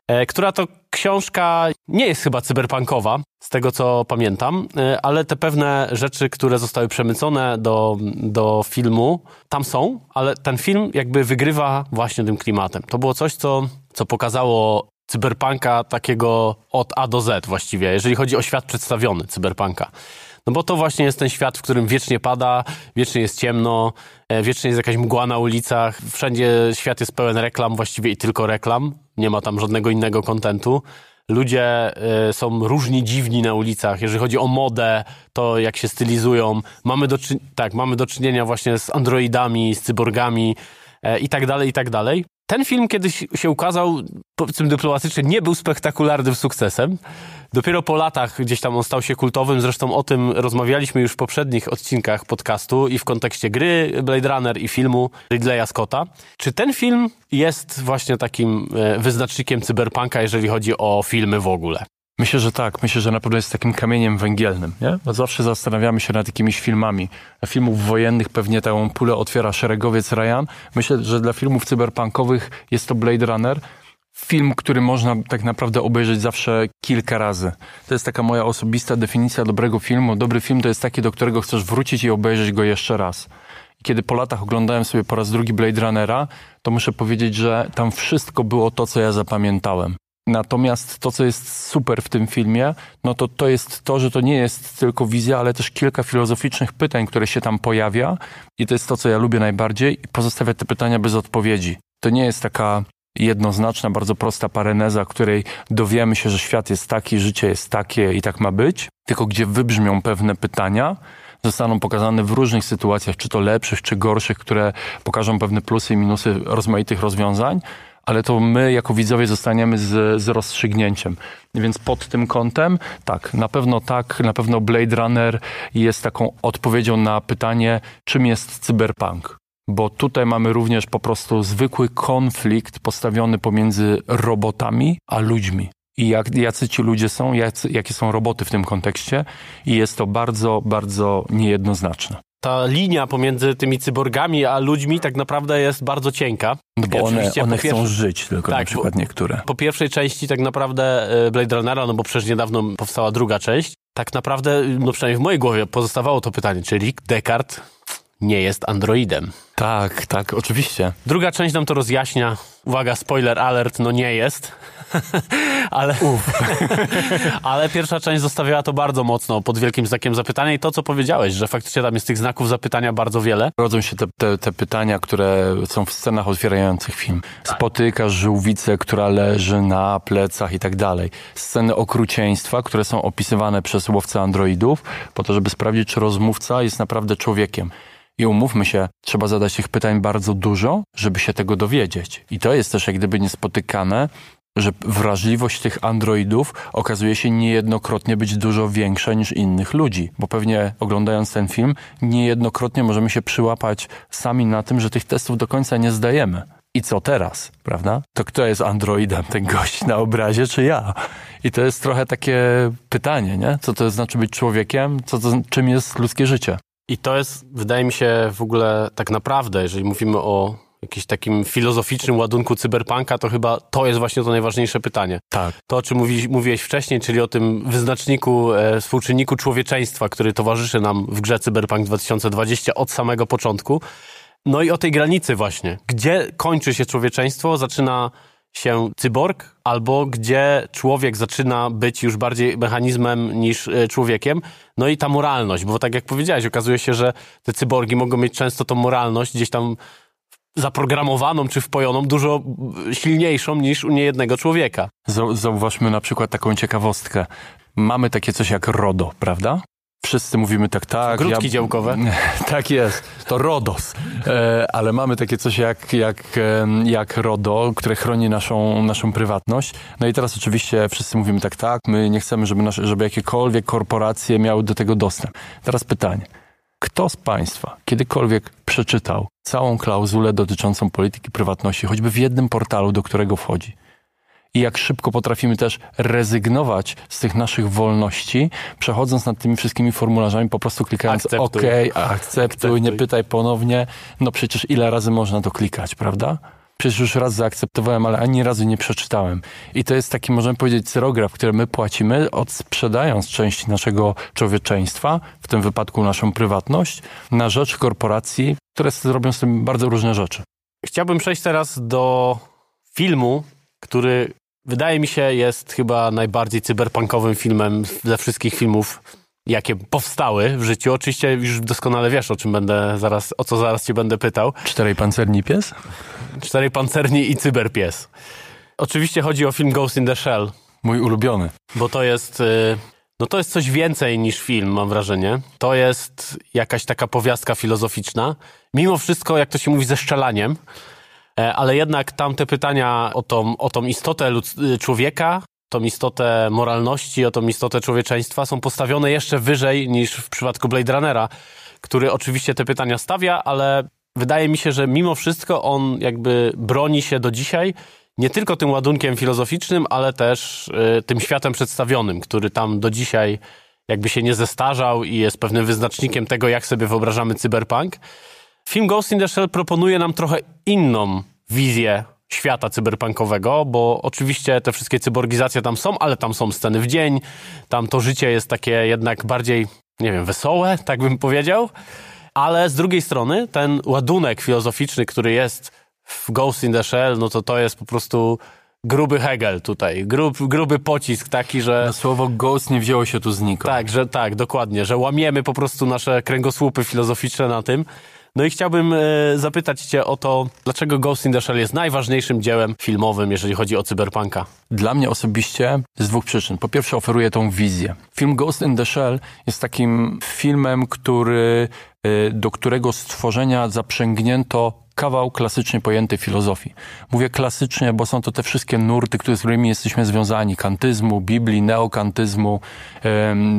E, która to książka nie jest chyba cyberpunkowa, z tego co pamiętam, e, ale te pewne rzeczy, które zostały przemycone do, do filmu, tam są, ale ten film jakby wygrywa właśnie tym klimatem. To było coś, co, co pokazało cyberpunka takiego od A do Z właściwie, jeżeli chodzi o świat przedstawiony cyberpunka. No bo to właśnie jest ten świat, w którym wiecznie pada, wiecznie jest ciemno, e, wiecznie jest jakaś mgła na ulicach, wszędzie świat jest pełen reklam właściwie i tylko reklam, nie ma tam żadnego innego kontentu. Ludzie y, są różni dziwni na ulicach. Jeżeli chodzi o modę, to jak się stylizują. Mamy do, tak, mamy do czynienia właśnie z androidami, z cyborgami y, i tak dalej, i tak dalej. Ten film kiedyś się ukazał, powiedzmy dyplomatycznie, nie był spektakularnym sukcesem. Dopiero po latach gdzieś tam on stał się kultowym. Zresztą o tym rozmawialiśmy już w poprzednich odcinkach podcastu i w kontekście gry Blade Runner i filmu Ridleya Scotta. Czy ten film jest właśnie takim e, wyznacznikiem cyberpunka, jeżeli chodzi o filmy w ogóle? Myślę, że tak. Myślę, że na pewno jest takim kamieniem węgielnym. Nie? Bo zawsze zastanawiamy się nad jakimiś filmami. Filmów wojennych pewnie taką pulę otwiera szeregowiec Ryan. Myślę, że dla filmów cyberpunkowych jest to Blade Runner. Film, który można tak naprawdę obejrzeć zawsze kilka razy. To jest taka moja osobista definicja dobrego filmu. Dobry film to jest taki, do którego chcesz wrócić i obejrzeć go jeszcze raz. Kiedy po latach oglądałem sobie po raz drugi Blade Runnera, to muszę powiedzieć, że tam wszystko było to, co ja zapamiętałem. Natomiast to, co jest super w tym filmie, no to to jest to, że to nie jest tylko wizja, ale też kilka filozoficznych pytań, które się tam pojawia. I to jest to, co ja lubię najbardziej. I pozostawia te pytania bez odpowiedzi. To nie jest taka jednoznaczna, bardzo prosta pareneza, której dowiemy się, że świat jest taki, życie jest takie i tak ma być, tylko gdzie wybrzmią pewne pytania, zostaną pokazane w różnych sytuacjach, czy to lepszych, czy gorszych, które pokażą pewne plusy i minusy rozmaitych rozwiązań, ale to my jako widzowie zostaniemy z, z rozstrzygnięciem. Więc pod tym kątem, tak, na pewno tak, na pewno Blade Runner jest taką odpowiedzią na pytanie, czym jest cyberpunk. Bo tutaj mamy również po prostu zwykły konflikt postawiony pomiędzy robotami a ludźmi. I jak, jacy ci ludzie są, jacy, jakie są roboty w tym kontekście, i jest to bardzo, bardzo niejednoznaczne ta linia pomiędzy tymi cyborgami a ludźmi tak naprawdę jest bardzo cienka. No bo one, one chcą żyć tylko tak, na przykład niektóre. Po pierwszej części tak naprawdę e, Blade Runnera, no bo przecież niedawno powstała druga część, tak naprawdę, no przynajmniej w mojej głowie pozostawało to pytanie, czy Rick Deckard nie jest androidem. Tak, tak, oczywiście. Druga część nam to rozjaśnia. Uwaga, spoiler alert, no nie jest. ale, ale pierwsza część zostawiała to bardzo mocno pod wielkim znakiem zapytania i to, co powiedziałeś, że faktycznie tam jest tych znaków zapytania bardzo wiele. Rodzą się te, te, te pytania, które są w scenach otwierających film. Spotykasz żółwicę, która leży na plecach i tak dalej. Sceny okrucieństwa, które są opisywane przez łowcę androidów, po to, żeby sprawdzić, czy rozmówca jest naprawdę człowiekiem. I umówmy się, trzeba zadać tych pytań bardzo dużo, żeby się tego dowiedzieć. I to jest też jak gdyby niespotykane, że wrażliwość tych androidów okazuje się niejednokrotnie być dużo większa niż innych ludzi. Bo pewnie oglądając ten film, niejednokrotnie możemy się przyłapać sami na tym, że tych testów do końca nie zdajemy. I co teraz, prawda? To kto jest androidem, ten gość na obrazie, czy ja? I to jest trochę takie pytanie, nie? Co to znaczy być człowiekiem? Co to, czym jest ludzkie życie? I to jest, wydaje mi się, w ogóle tak naprawdę, jeżeli mówimy o jakimś takim filozoficznym ładunku cyberpunka, to chyba to jest właśnie to najważniejsze pytanie. Tak. To, o czym mówi, mówiłeś wcześniej, czyli o tym wyznaczniku, e, współczynniku człowieczeństwa, który towarzyszy nam w grze Cyberpunk 2020 od samego początku. No i o tej granicy właśnie. Gdzie kończy się człowieczeństwo, zaczyna się cyborg, albo gdzie człowiek zaczyna być już bardziej mechanizmem niż e, człowiekiem. No i ta moralność, bo tak jak powiedziałeś, okazuje się, że te cyborgi mogą mieć często tą moralność gdzieś tam zaprogramowaną czy wpojoną, dużo silniejszą niż u niejednego człowieka. Zauważmy na przykład taką ciekawostkę. Mamy takie coś jak RODO, prawda? Wszyscy mówimy tak, tak. Grudki ja, działkowe. Tak jest, to RODOS. E, ale mamy takie coś jak, jak, jak RODO, które chroni naszą, naszą prywatność. No i teraz oczywiście wszyscy mówimy tak, tak, my nie chcemy, żeby, nasze, żeby jakiekolwiek korporacje miały do tego dostęp. Teraz pytanie. Kto z Państwa kiedykolwiek przeczytał całą klauzulę dotyczącą polityki prywatności, choćby w jednym portalu, do którego wchodzi? I jak szybko potrafimy też rezygnować z tych naszych wolności, przechodząc nad tymi wszystkimi formularzami, po prostu klikając akceptuj. OK, akceptuj, akceptuj, nie pytaj ponownie. No przecież ile razy można to klikać, prawda? Przecież już raz zaakceptowałem, ale ani razu nie przeczytałem. I to jest taki, możemy powiedzieć, cyrograf, który my płacimy, odsprzedając część naszego człowieczeństwa, w tym wypadku naszą prywatność, na rzecz korporacji, które zrobią z tym bardzo różne rzeczy. Chciałbym przejść teraz do filmu, który wydaje mi się jest chyba najbardziej cyberpunkowym filmem ze wszystkich filmów, jakie powstały w życiu. Oczywiście już doskonale wiesz, o czym będę zaraz, o co zaraz cię będę pytał. Czterej pancerni pies? Czterej pancerni i cyberpies. Oczywiście chodzi o film Ghost in the Shell. Mój ulubiony. Bo to jest... Y, no to jest coś więcej niż film, mam wrażenie. To jest jakaś taka powiastka filozoficzna. Mimo wszystko, jak to się mówi, ze szczelaniem. E, ale jednak tamte pytania o tą, o tą istotę y, człowieka, tą istotę moralności, o tą istotę człowieczeństwa są postawione jeszcze wyżej niż w przypadku Blade Runnera, który oczywiście te pytania stawia, ale wydaje mi się, że mimo wszystko on jakby broni się do dzisiaj nie tylko tym ładunkiem filozoficznym, ale też y, tym światem przedstawionym, który tam do dzisiaj jakby się nie zestarzał i jest pewnym wyznacznikiem tego, jak sobie wyobrażamy cyberpunk. Film Ghost in the Shell proponuje nam trochę inną wizję świata cyberpunkowego, bo oczywiście te wszystkie cyborgizacje tam są, ale tam są sceny w dzień, tam to życie jest takie jednak bardziej, nie wiem, wesołe, tak bym powiedział. Ale z drugiej strony ten ładunek filozoficzny, który jest w Ghost in the Shell, no to to jest po prostu gruby Hegel tutaj, grub, gruby pocisk taki, że... No, słowo ghost nie wzięło się tu znikąd. Tak, że tak, dokładnie, że łamiemy po prostu nasze kręgosłupy filozoficzne na tym. No i chciałbym e, zapytać Cię o to, dlaczego Ghost in the Shell jest najważniejszym dziełem filmowym, jeżeli chodzi o cyberpunka? Dla mnie osobiście z dwóch przyczyn. Po pierwsze, oferuje tą wizję. Film Ghost in the Shell jest takim filmem, który, e, do którego stworzenia zaprzęgnięto kawał klasycznie pojętej filozofii. Mówię klasycznie, bo są to te wszystkie nurty, które, z którymi jesteśmy związani. Kantyzmu, Biblii, neokantyzmu,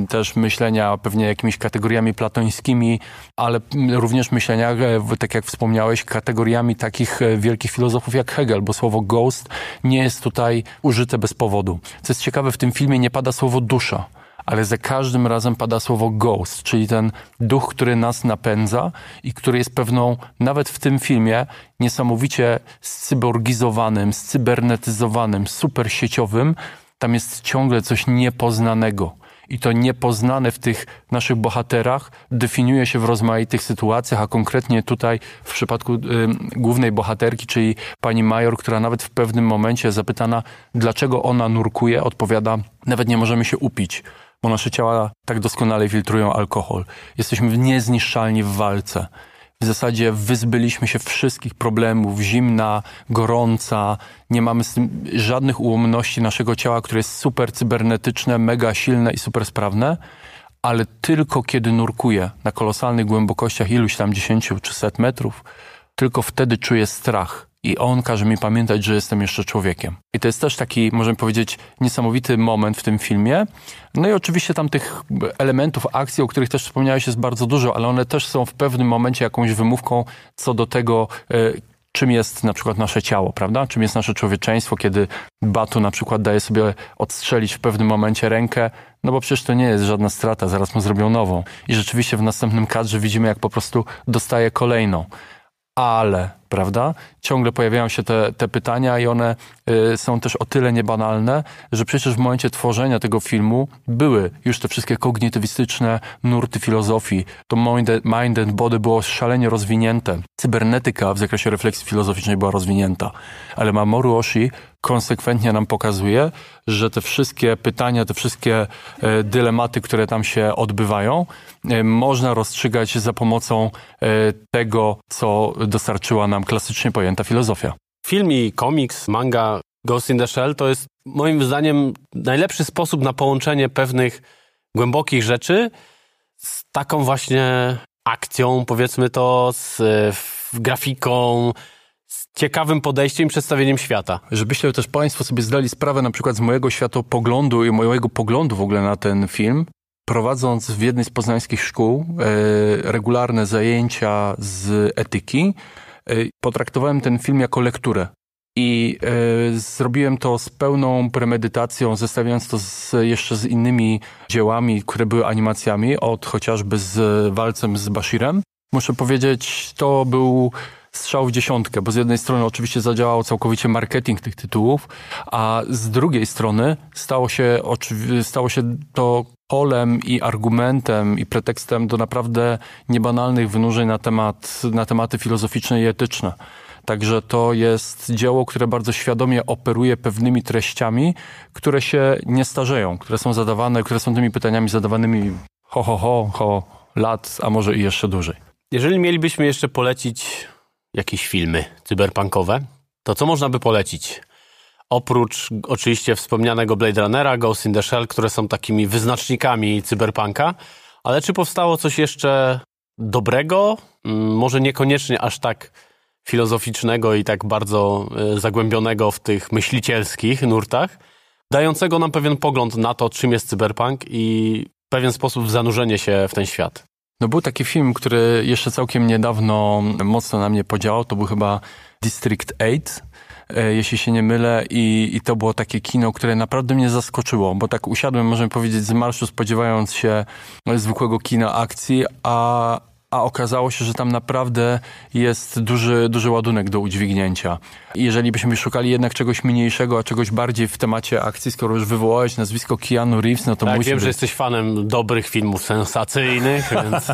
też myślenia pewnie jakimiś kategoriami platońskimi, ale również myślenia, e, tak jak wspomniałeś, kategoriami takich e, wielkich filozofów jak Hegel, bo słowo ghost nie jest tutaj użyte bez powodu. Co jest ciekawe, w tym filmie nie pada słowo dusza ale za każdym razem pada słowo ghost, czyli ten duch, który nas napędza i który jest pewną, nawet w tym filmie, niesamowicie scyborgizowanym, scybernetyzowanym, supersieciowym. Tam jest ciągle coś niepoznanego. i to niepoznane w tych naszych bohaterach definiuje się w rozmaitych sytuacjach, a konkretnie tutaj w przypadku y, głównej bohaterki, czyli pani major, która nawet w pewnym momencie zapytana, dlaczego ona nurkuje, odpowiada, nawet nie możemy się upić bo nasze ciała tak doskonale filtrują alkohol. Jesteśmy niezniszczalni w walce. W zasadzie wyzbyliśmy się wszystkich problemów, zimna, gorąca, nie mamy żadnych ułomności naszego ciała, które jest super cybernetyczne, mega silne i super sprawne, ale tylko kiedy nurkuję na kolosalnych głębokościach iluś tam dziesięciu czy set metrów, tylko wtedy czuję strach i on każe mi pamiętać, że jestem jeszcze człowiekiem. I to jest też taki, możemy powiedzieć, niesamowity moment w tym filmie. No i oczywiście tam tych elementów akcji, o których też wspomniałeś, jest bardzo dużo, ale one też są w pewnym momencie jakąś wymówką co do tego, y, czym jest na przykład nasze ciało, prawda? Czym jest nasze człowieczeństwo, kiedy Batu na przykład daje sobie odstrzelić w pewnym momencie rękę, no bo przecież to nie jest żadna strata, zaraz mu zrobią nową. I rzeczywiście w następnym kadrze widzimy, jak po prostu dostaje kolejną ale, prawda? Ciągle pojawiają się te, te pytania i one y, są też o tyle niebanalne, że przecież w momencie tworzenia tego filmu były już te wszystkie kognitywistyczne nurty filozofii. To mind, mind and body było szalenie rozwinięte. Cybernetyka w zakresie refleksji filozoficznej była rozwinięta. Ale Mamoru Oshii konsekwentnie nam pokazuje, że te wszystkie pytania, te wszystkie e, dylematy, które tam się odbywają, e, można rozstrzygać za pomocą e, tego, co dostarczyła nam klasycznie pojęta filozofia. Film i komiks, manga Ghost in the Shell to jest moim zdaniem najlepszy sposób na połączenie pewnych głębokich rzeczy z taką właśnie akcją, powiedzmy to, z grafiką, ciekawym podejściem i przedstawieniem świata. Żebyście też Państwo sobie zdali sprawę na przykład z mojego światopoglądu i mojego poglądu w ogóle na ten film, prowadząc w jednej z poznańskich szkół e, regularne zajęcia z etyki, e, potraktowałem ten film jako lekturę. I e, zrobiłem to z pełną premedytacją, zestawiając to z, jeszcze z innymi dziełami, które były animacjami, od chociażby z walcem z Bashirem. Muszę powiedzieć, to był strzał w dziesiątkę, bo z jednej strony oczywiście zadziałał całkowicie marketing tych tytułów, a z drugiej strony stało się, stało się to polem i argumentem i pretekstem do naprawdę niebanalnych wynurzeń na, temat, na tematy filozoficzne i etyczne. Także to jest dzieło, które bardzo świadomie operuje pewnymi treściami, które się nie starzeją, które są zadawane, które są tymi pytaniami zadawanymi ho, ho, ho, ho lat, a może i jeszcze dłużej. Jeżeli mielibyśmy jeszcze polecić jakieś filmy cyberpunkowe, to co można by polecić? Oprócz oczywiście wspomnianego Blade Runnera, Ghost in the Shell, które są takimi wyznacznikami cyberpunka, ale czy powstało coś jeszcze dobrego? Mm, może niekoniecznie aż tak filozoficznego i tak bardzo e, zagłębionego w tych myślicielskich nurtach, dającego nam pewien pogląd na to, czym jest cyberpunk i pewien sposób zanurzenie się w ten świat. No był taki film, który jeszcze całkiem niedawno mocno na mnie podziałał, to był chyba District 8, e, jeśli się nie mylę. I, i to było takie kino, które naprawdę mnie zaskoczyło, bo tak usiadłem, możemy powiedzieć, z marszu spodziewając się zwykłego kina akcji, a, a okazało się, że tam naprawdę jest duży, duży ładunek do udźwignięcia. Jeżeli byśmy szukali jednak czegoś mniejszego, a czegoś bardziej w temacie akcji, skoro już wywołałeś nazwisko Keanu Reeves, no to tak, musi wiem, być... że jesteś fanem dobrych filmów sensacyjnych, więc...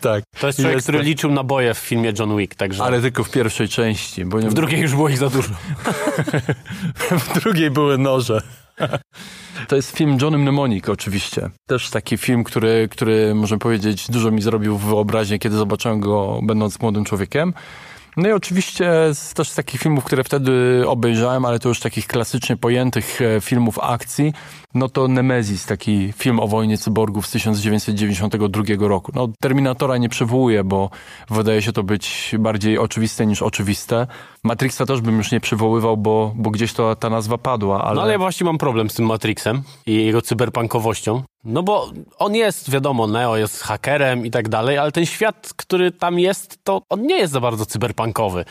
tak. To jest człowiek, który liczył naboje w filmie John Wick, także... Ale tylko w pierwszej części. Bo nie... W drugiej już było ich za dużo. w drugiej były noże. To jest film Johnny Mnemonic oczywiście. Też taki film, który, który można powiedzieć dużo mi zrobił w wyobraźni, kiedy zobaczyłem go będąc młodym człowiekiem. No i oczywiście też z takich filmów, które wtedy obejrzałem, ale to już takich klasycznie pojętych e, filmów akcji, no to Nemesis, taki film o wojnie cyborgów z 1992 roku. No Terminatora nie przywołuję, bo wydaje się to być bardziej oczywiste niż oczywiste. Matrixa też bym już nie przywoływał, bo, bo gdzieś to ta nazwa padła, ale... No ale ja właśnie mam problem z tym Matrixem i jego cyberpunkowością. No bo on jest, wiadomo, Neo jest hakerem i tak dalej, ale ten świat, który tam jest, to on nie jest za bardzo cyberpunkowy.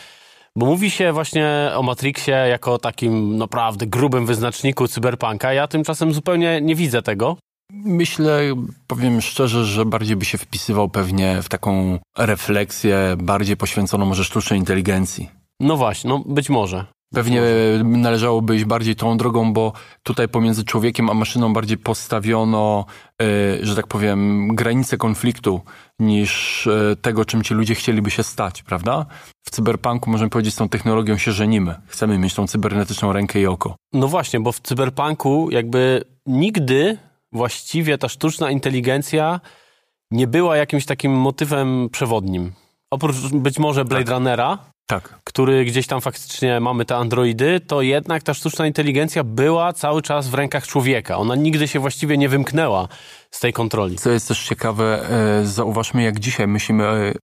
Bo mówi się właśnie o Matrixie jako takim naprawdę grubym wyznaczniku cyberpunka. Ja tymczasem zupełnie nie widzę tego. Myślę, powiem szczerze, że bardziej by się wpisywał pewnie w taką refleksję bardziej poświęconą może sztucznej inteligencji. No właśnie, no być może. Pewnie należałoby iść bardziej tą drogą, bo tutaj pomiędzy człowiekiem a maszyną bardziej postawiono, y, że tak powiem, granice konfliktu niż y, tego, czym ci ludzie chcieliby się stać, prawda? W cyberpunku możemy powiedzieć, z tą technologią się żenimy. Chcemy mieć tą cybernetyczną rękę i oko. No właśnie, bo w cyberpunku jakby nigdy właściwie ta sztuczna inteligencja nie była jakimś takim motywem przewodnim. Oprócz być może Blade tak. Runnera, tak. który gdzieś tam faktycznie mamy te androidy, to jednak ta sztuczna inteligencja była cały czas w rękach człowieka. Ona nigdy się właściwie nie wymknęła z tej kontroli. Co jest też ciekawe, e, zauważmy jak dzisiaj myślimy e,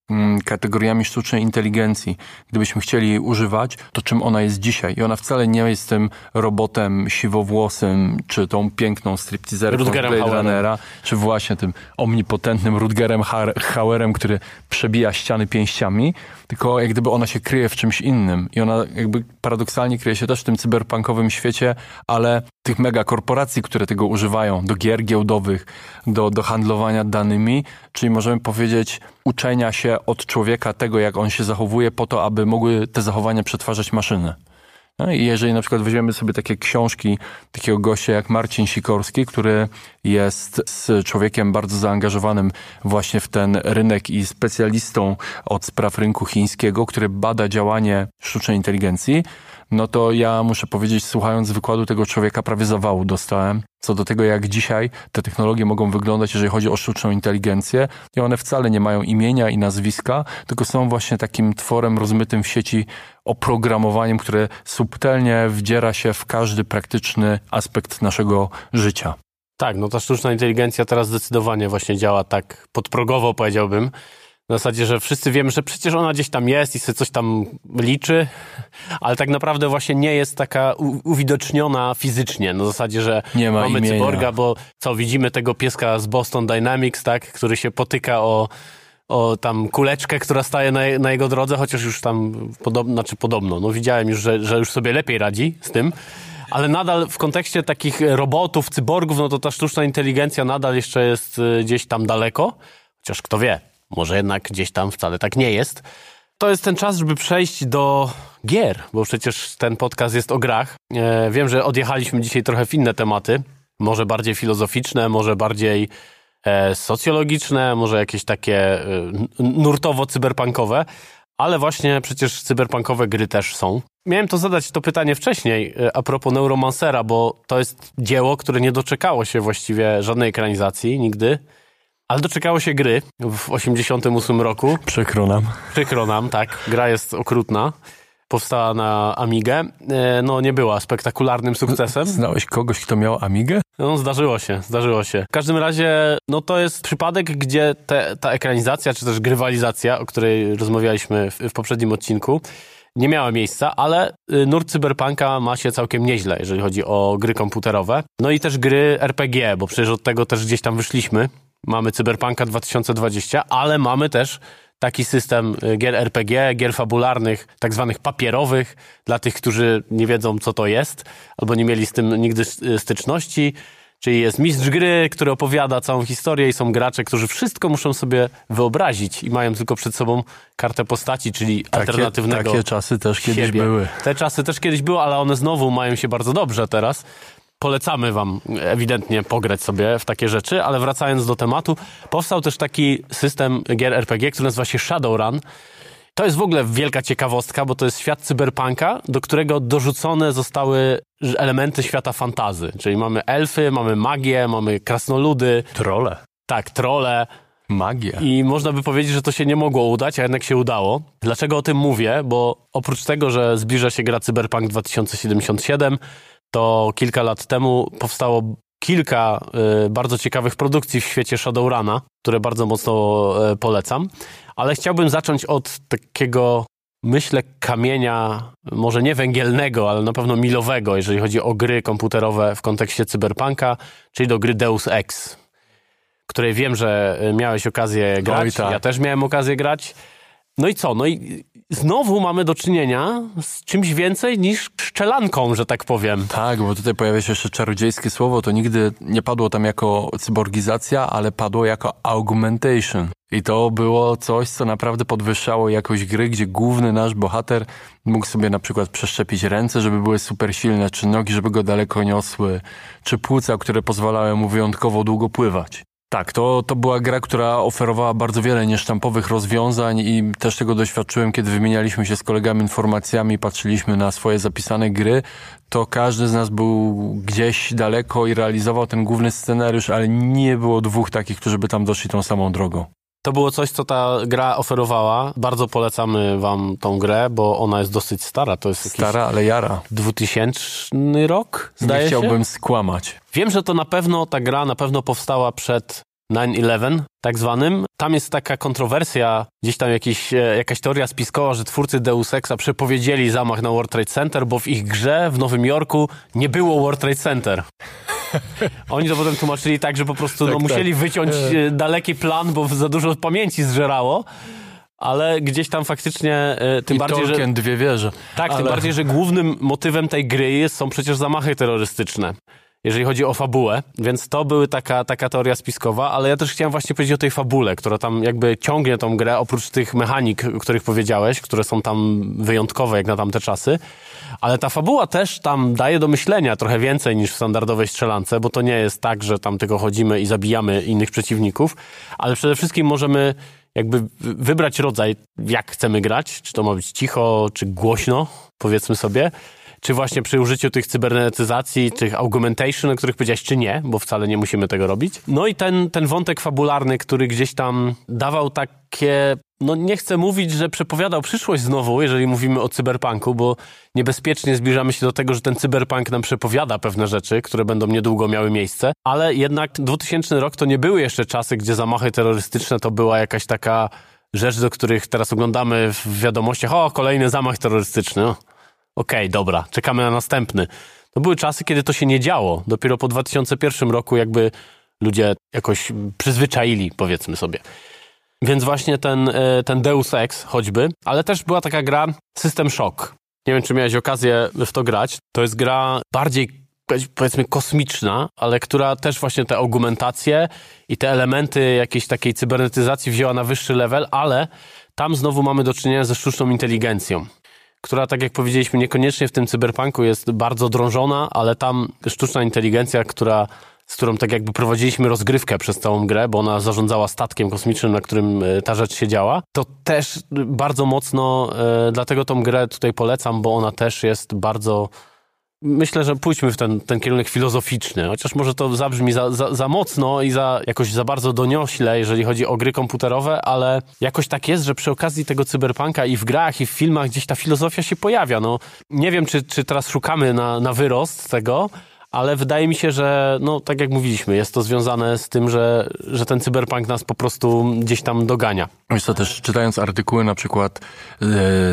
kategoriami sztucznej inteligencji. Gdybyśmy chcieli używać, to czym ona jest dzisiaj? I ona wcale nie jest tym robotem siwowłosym, czy tą piękną stripteaserką Blade Runnera, czy właśnie tym omnipotentnym Rutgerem Hauerem, który przebija ściany pięściami, tylko jak gdyby ona się kryje w czymś innym. I ona jakby paradoksalnie kryje się też w tym cyberpunkowym świecie, ale tych megakorporacji, które tego używają, do gier giełdowych, do, do handlowania danymi, czyli możemy powiedzieć uczenia się od człowieka tego, jak on się zachowuje, po to, aby mogły te zachowania przetwarzać maszyny. No i jeżeli na przykład weźmiemy sobie takie książki takiego gościa jak Marcin Sikorski, który jest z człowiekiem bardzo zaangażowanym właśnie w ten rynek i specjalistą od spraw rynku chińskiego, który bada działanie sztucznej inteligencji, no to ja muszę powiedzieć, słuchając wykładu tego człowieka, prawie zawału dostałem. Co do tego, jak dzisiaj te technologie mogą wyglądać, jeżeli chodzi o sztuczną inteligencję, i one wcale nie mają imienia i nazwiska, tylko są właśnie takim tworem rozmytym w sieci oprogramowaniem, które subtelnie wdziera się w każdy praktyczny aspekt naszego życia. Tak, no ta sztuczna inteligencja teraz zdecydowanie właśnie działa tak podprogowo, powiedziałbym. Na zasadzie, że wszyscy wiemy, że przecież ona gdzieś tam jest i sobie coś tam liczy, ale tak naprawdę właśnie nie jest taka uwidoczniona fizycznie. Na zasadzie, że nie ma mamy imienia. cyborga, bo co, widzimy tego pieska z Boston Dynamics, tak, który się potyka o, o tam kuleczkę, która staje na, na jego drodze, chociaż już tam podobno, znaczy podobno, no widziałem już, że, że już sobie lepiej radzi z tym ale nadal w kontekście takich robotów, cyborgów, no to ta sztuczna inteligencja nadal jeszcze jest y, gdzieś tam daleko, chociaż kto wie, może jednak gdzieś tam wcale tak nie jest. To jest ten czas, żeby przejść do gier, bo przecież ten podcast jest o grach. E, wiem, że odjechaliśmy dzisiaj trochę w inne tematy, może bardziej filozoficzne, może bardziej e, socjologiczne, może jakieś takie e, nurtowo-cyberpunkowe, ale właśnie przecież cyberpunkowe gry też są. Miałem to zadać to pytanie wcześniej a propos Neuromancera, bo to jest dzieło, które nie doczekało się właściwie żadnej ekranizacji nigdy. Ale doczekało się gry w 88 roku. Przykro nam. Przykro nam, tak. Gra jest okrutna. Powstała na Amigę. E, no, nie była spektakularnym sukcesem. Znałeś kogoś, kto miał Amigę? No, zdarzyło się, zdarzyło się. W każdym razie, no to jest przypadek, gdzie te, ta ekranizacja, czy też grywalizacja, o której rozmawialiśmy w, w poprzednim odcinku, nie miała miejsca, ale y, nurt cyberpunka ma się całkiem nieźle, jeżeli chodzi o gry komputerowe. No i też gry RPG, bo przecież od tego też gdzieś tam wyszliśmy mamy Cyberpunka 2020, ale mamy też taki system y, gier RPG, gier fabularnych, tak zwanych papierowych, dla tych, którzy nie wiedzą, co to jest, albo nie mieli z tym nigdy y, styczności. Czyli jest mistrz gry, który opowiada całą historię i są gracze, którzy wszystko muszą sobie wyobrazić i mają tylko przed sobą kartę postaci, czyli takie, alternatywnego Takie czasy też kiedyś siebie. były. Te czasy też kiedyś były, ale one znowu mają się bardzo dobrze teraz polecamy wam ewidentnie pograć sobie w takie rzeczy, ale wracając do tematu, powstał też taki system gier RPG, który nazywa się Shadowrun. To jest w ogóle wielka ciekawostka, bo to jest świat cyberpunka, do którego dorzucone zostały elementy świata fantazy. Czyli mamy elfy, mamy magię, mamy krasnoludy. Trole. Tak, trole. Magia. I można by powiedzieć, że to się nie mogło udać, a jednak się udało. Dlaczego o tym mówię? Bo oprócz tego, że zbliża się gra Cyberpunk 2077, to kilka lat temu powstało kilka y, bardzo ciekawych produkcji w świecie Shadowruna, które bardzo mocno y, polecam. Ale chciałbym zacząć od takiego, myślę, kamienia, może nie węgielnego, ale na pewno milowego, jeżeli chodzi o gry komputerowe w kontekście cyberpunka, czyli do gry Deus Ex, której wiem, że y, miałeś okazję grać. tak. Ja też miałem okazję grać. No i co? No i znowu mamy do czynienia z czymś więcej niż szczelanką, że tak powiem. Tak, bo tutaj pojawia się jeszcze czarodziejskie słowo, to nigdy nie padło tam jako cyborgizacja, ale padło jako augmentation. I to było coś, co naprawdę podwyższało jakość gry, gdzie główny nasz bohater mógł sobie na przykład przeszczepić ręce, żeby były super silne, czy nogi, żeby go daleko niosły, czy płuca, które pozwalały mu wyjątkowo długo pływać. Tak, to, to była gra, która oferowała bardzo wiele niesztampowych rozwiązań i też tego doświadczyłem, kiedy wymienialiśmy się z kolegami informacjami, patrzyliśmy na swoje zapisane gry, to każdy z nas był gdzieś daleko i realizował ten główny scenariusz, ale nie było dwóch takich, którzy by tam doszli tą samą drogą. To było coś, co ta gra oferowała. Bardzo polecamy wam tą grę, bo ona jest dosyć stara. To jest Stara, ale jara. 2000 rok, zdaje nie chciałbym się? skłamać. Wiem, że to na pewno, ta gra na pewno powstała przed 9-11, tak zwanym. Tam jest taka kontrowersja, gdzieś tam jakiś, e, jakaś teoria spiskowa, że twórcy Deus Exa przepowiedzieli zamach na World Trade Center, bo w ich grze w Nowym Jorku nie było World Trade Center. Oni to potem tłumaczyli tak, że po prostu no, Tak, musieli tak. wyciąć e, daleki plan, bo za dużo pamięci zżerało. Ale gdzieś tam faktycznie, e, tym I bardziej, że... Tolkien dwie wieże. Tak, tym Ale- bardziej, że głównym motywem tej gry jest, są przecież zamachy terrorystyczne, jeżeli chodzi o fabułę, więc to były taka, taka teoria spiskowa, ale ja też chciałem właśnie powiedzieć o tej fabule, która tam jakby ciągnie tą grę, oprócz tych mechanik, o których powiedziałeś, które są tam wyjątkowe jak na tamte czasy, ale ta fabuła też tam daje do myślenia trochę więcej niż w standardowej strzelance, bo to nie jest tak, że tam tylko chodzimy i zabijamy innych przeciwników, ale przede wszystkim możemy jakby wy- wybrać rodzaj, jak chcemy grać, czy to ma być cicho, czy głośno, powiedzmy sobie, czy właśnie przy użyciu tych cybernetyzacji, tych augmentation, o których powiedziałeś, czy nie, bo wcale nie musimy tego robić. No i ten, ten wątek fabularny, który gdzieś tam dawał takie, no nie chcę mówić, że przepowiadał przyszłość znowu, jeżeli mówimy o cyberpunku, bo niebezpiecznie zbliżamy się do tego, że ten cyberpunk nam przepowiada pewne rzeczy, które będą niedługo miały miejsce, ale jednak 2000 rok to nie były jeszcze czasy, gdzie zamachy terrorystyczne to była jakaś taka rzecz, do których teraz oglądamy w wiadomościach, o, kolejny zamach terrorystyczny. Okej, dobra, czekamy na następny. To były czasy, kiedy to się nie działo. Dopiero po 2001 roku jakby ludzie jakoś przyzwyczaili, powiedzmy sobie. Więc właśnie ten, e, ten Deus Ex choćby, ale też była taka gra System Shock. Nie wiem, czy miałeś okazję w to grać. To jest gra bardziej powiedzmy kosmiczna, ale która też właśnie te augmentacje i te elementy jakiejś takiej cybernetyzacji wzięła na wyższy level, ale tam znowu mamy do czynienia ze sztuczną inteligencją która, tak jak powiedzieliśmy, niekoniecznie w tym cyberpunku jest bardzo drążona, ale tam sztuczna inteligencja, która, z którą tak jakby prowadziliśmy rozgrywkę przez całą grę, bo ona zarządzała statkiem kosmicznym, na którym e, ta rzecz się działa, to też bardzo mocno, e, dlatego tą grę tutaj polecam, bo ona też jest bardzo Myślę, że pójdźmy w ten, ten kierunek filozoficzny, chociaż może to zabrzmi za, za, za mocno i za, jakoś za bardzo doniośle, jeżeli chodzi o gry komputerowe, ale jakoś tak jest, że przy okazji tego cyberpunka i w grach, i w filmach gdzieś ta filozofia się pojawia. No, nie wiem, czy, czy teraz szukamy na, na wyrost tego, ale wydaje mi się, że no, tak jak mówiliśmy, jest to związane z tym, że, że ten cyberpunk nas po prostu gdzieś tam dogania. Wiesz co, też czytając artykuły na przykład e,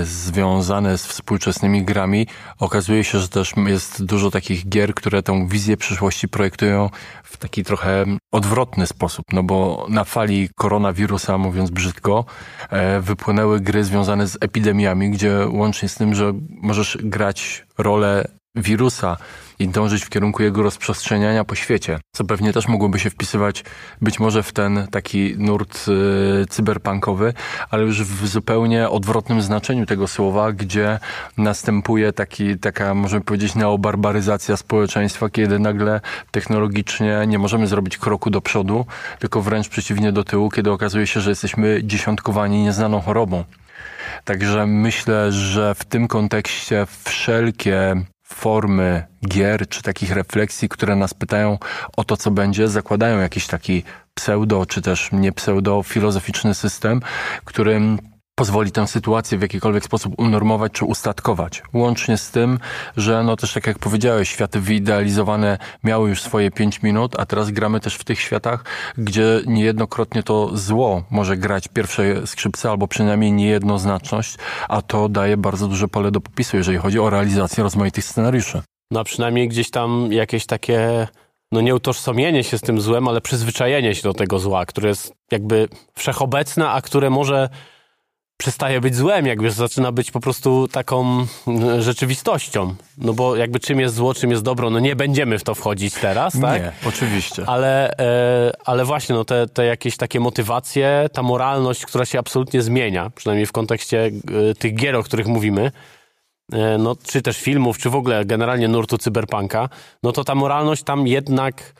związane z współczesnymi grami, okazuje się, że też jest dużo takich gier, które tą wizję przyszłości projektują w taki trochę odwrotny sposób, no bo na fali koronawirusa, mówiąc brzydko, e, wypłynęły gry związane z epidemiami, gdzie łącznie z tym, że możesz grać rolę wirusa i dążyć w kierunku jego rozprzestrzeniania po świecie, co pewnie też mogłoby się wpisywać być może w ten taki nurt y, cyberpunkowy, ale już w zupełnie odwrotnym znaczeniu tego słowa, gdzie następuje taki, taka, możemy powiedzieć, neobarbaryzacja społeczeństwa, kiedy nagle technologicznie nie możemy zrobić kroku do przodu, tylko wręcz przeciwnie do tyłu, kiedy okazuje się, że jesteśmy dziesiątkowani nieznaną chorobą. Także myślę, że w tym kontekście wszelkie formy gier czy takich refleksji, które nas pytają o to, co będzie, zakładają jakiś taki pseudo, czy też nie pseudo filozoficzny system, którym pozwoli tę sytuację w jakikolwiek sposób unormować czy ustatkować. Łącznie z tym, że no też tak jak powiedziałeś, światy wyidealizowane miały już swoje pięć minut, a teraz gramy też w tych światach, gdzie niejednokrotnie to zło może grać pierwsze skrzypce albo przynajmniej niejednoznaczność, a to daje bardzo duże pole do popisu, jeżeli chodzi o realizację rozmaitych scenariuszy. No a przynajmniej gdzieś tam jakieś takie, no nie utożsamienie się z tym złem, ale przyzwyczajenie się do tego zła, które jest jakby wszechobecne, a które może przestaje być złem, jakby zaczyna być po prostu taką mm, rzeczywistością. No bo jakby czym jest zło, czym jest dobro, no nie będziemy w to wchodzić teraz, tak? Nie, oczywiście. Ale, e, ale właśnie, no te, te jakieś takie motywacje, ta moralność, która się absolutnie zmienia, przynajmniej w kontekście e, tych gier, o których mówimy, e, no, czy też filmów, czy w ogóle generalnie nurtu cyberpunka, no to ta moralność tam jednak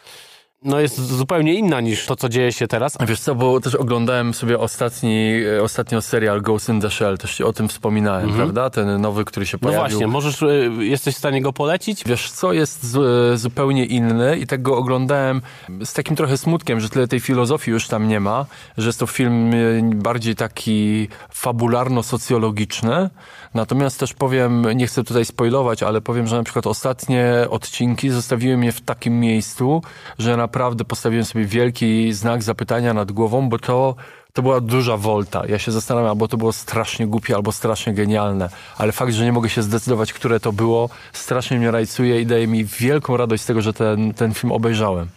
no jest zupełnie inna niż to, co dzieje się teraz. Wiesz co, bo też oglądałem sobie ostatni, e, ostatnio serial Ghost in the Shell, też ci o tym wspominałem, Mhm. prawda? Ten nowy, który się No pojawił. właśnie, możesz, y, jesteś w stanie go polecić? Wiesz co, jest z, zupełnie inny i tak go oglądałem z takim trochę smutkiem, że tyle tej filozofii już tam nie ma, że jest to film e, bardziej taki fabularno-socjologiczny. Natomiast też powiem, nie chcę tutaj spoilować, ale powiem, że na przykład ostatnie odcinki zostawiły mnie w takim miejscu, że naprawdę postawiłem sobie wielki znak zapytania nad głową, bo to to była duża wolta. Ja się zastanawiam, albo to było strasznie głupie, albo strasznie genialne. Ale fakt, że nie mogę się zdecydować, które to było, strasznie mnie rajcuje i daje mi wielką radość z tego, że ten, ten film obejrzałem.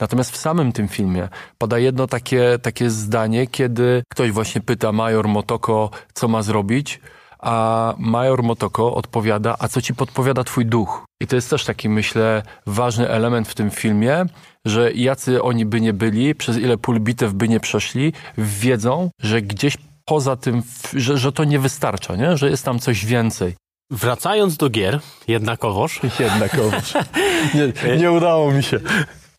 Natomiast w samym tym filmie pada jedno takie, takie zdanie, kiedy ktoś właśnie pyta major Motoko, co ma zrobić, a major Motoko odpowiada, a co ci podpowiada twój duch? I to jest też taki, myślę, ważny element w tym filmie, że jacy oni by nie byli, przez ile pól bitew by nie przeszli, wiedzą, że gdzieś poza tym, że, że to nie wystarcza, nie? że jest tam coś więcej. Wracając do gier, jednakowoż, Jednakowoż. nie, nie udało mi się.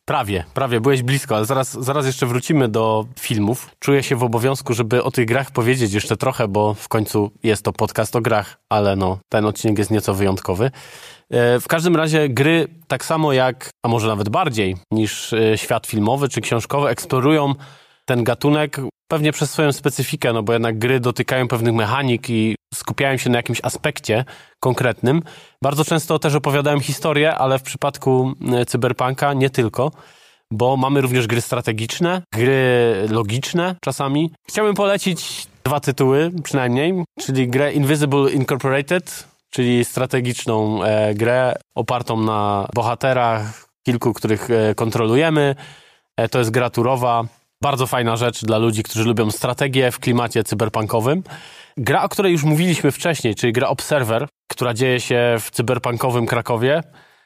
prawie, prawie, byłeś blisko, ale zaraz, zaraz jeszcze wrócimy do filmów. Czuję się w obowiązku, żeby o tych grach powiedzieć jeszcze trochę, bo w końcu jest to podcast o grach, ale no, ten odcinek jest nieco wyjątkowy. E, W każdym razie gry, tak samo jak, a może nawet bardziej niż e, świat filmowy czy książkowy, eksplorują ten gatunek pewnie przez swoją specyfikę, no bo jednak gry dotykają pewnych mechanik i skupiają się na jakimś aspekcie konkretnym. Bardzo często też opowiadałem historię, ale w przypadku e, cyberpunka nie tylko, bo mamy również gry strategiczne, gry logiczne czasami. Chciałbym polecić dwa tytuły przynajmniej, czyli grę Invisible Incorporated, czyli strategiczną e, grę opartą na bohaterach, kilku, których e, kontrolujemy. E, to jest gra turowa, bardzo fajna rzecz dla ludzi, którzy lubią strategię w klimacie cyberpunkowym. Gra, o której już mówiliśmy wcześniej, czyli gra Observer, która dzieje się w cyberpunkowym Krakowie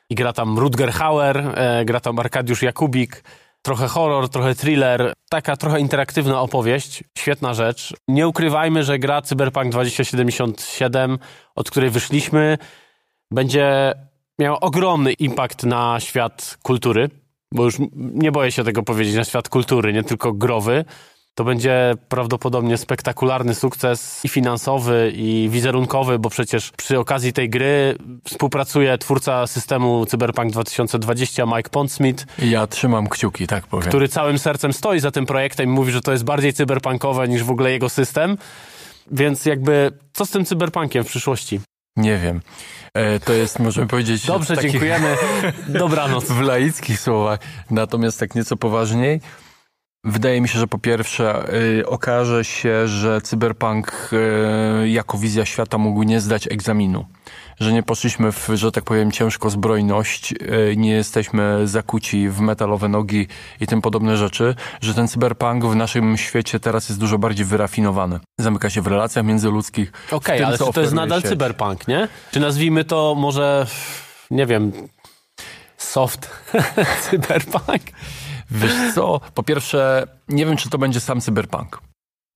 i gra tam Rutger Hauer, e, gra tam Arkadiusz Jakubik. Trochę horror, trochę thriller, taka trochę interaktywna opowieść, świetna rzecz. Nie ukrywajmy, że gra Cyberpunk 2077, od której wyszliśmy, będzie miała ogromny impact na świat kultury, bo już nie boję się tego powiedzieć, na świat kultury, nie tylko growy. To będzie prawdopodobnie spektakularny sukces i finansowy, i wizerunkowy, bo przecież przy okazji tej gry współpracuje twórca systemu Cyberpunk 2020, Mike Pondsmith, Ja trzymam kciuki, tak powiem. który całym sercem stoi za tym projektem i mówi, że to jest bardziej cyberpunkowe niż w ogóle jego system. Więc jakby, co z tym cyberpunkiem w przyszłości? Nie wiem. E, to jest, możemy powiedzieć... Dobrze, takich- dziękujemy. Dobranoc. w laickich słowach. Natomiast tak nieco poważniej, wydaje mi się, że po pierwsze y, okaże się, że cyberpunk y, jako wizja świata mógł nie zdać egzaminu. Że nie poszliśmy w, że tak powiem, ciężko zbrojność, y, nie jesteśmy zakuci w metalowe nogi i tym podobne rzeczy, że ten cyberpunk w naszym świecie teraz jest dużo bardziej wyrafinowany. Zamyka się w relacjach międzyludzkich. Okej, tym, ale to jest nadal sieć. cyberpunk, nie? Czy nazwijmy to może, nie wiem, soft cyberpunk? Wiesz co, po pierwsze, nie wiem, czy to będzie sam cyberpunk.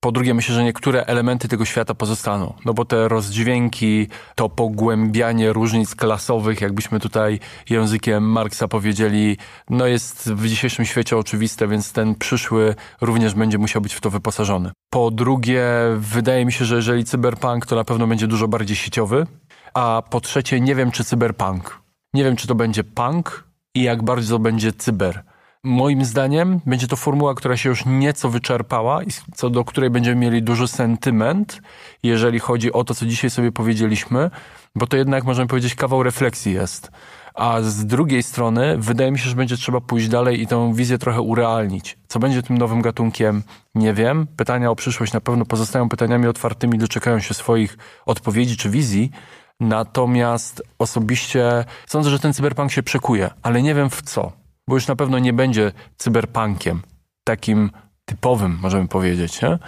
Po drugie, myślę, że niektóre elementy tego świata pozostaną. No bo te rozdźwięki, to pogłębianie różnic klasowych, jakbyśmy tutaj językiem Marksa powiedzieli, no jest w dzisiejszym świecie oczywiste, więc ten przyszły również będzie musiał być w to wyposażony. Po drugie, wydaje mi się, że jeżeli cyberpunk, to na pewno będzie dużo bardziej sieciowy. A po trzecie, nie wiem, czy cyberpunk. Nie wiem, czy to będzie punk i jak bardzo będzie cyber. Moim zdaniem będzie to formuła, która się już nieco wyczerpała i co do której będziemy mieli duży sentyment, jeżeli chodzi o to, co dzisiaj sobie powiedzieliśmy, bo to jednak, możemy powiedzieć, kawał refleksji jest. A z drugiej strony, wydaje mi się, że będzie trzeba pójść dalej i tę wizję trochę urealnić. Co będzie tym nowym gatunkiem, nie wiem. Pytania o przyszłość na pewno pozostają pytaniami otwartymi, doczekają się swoich odpowiedzi czy wizji. Natomiast osobiście sądzę, że ten cyberpunk się przekuje, ale nie wiem w co bo już na pewno nie będzie cyberpunkiem, takim typowym, możemy powiedzieć. Nie?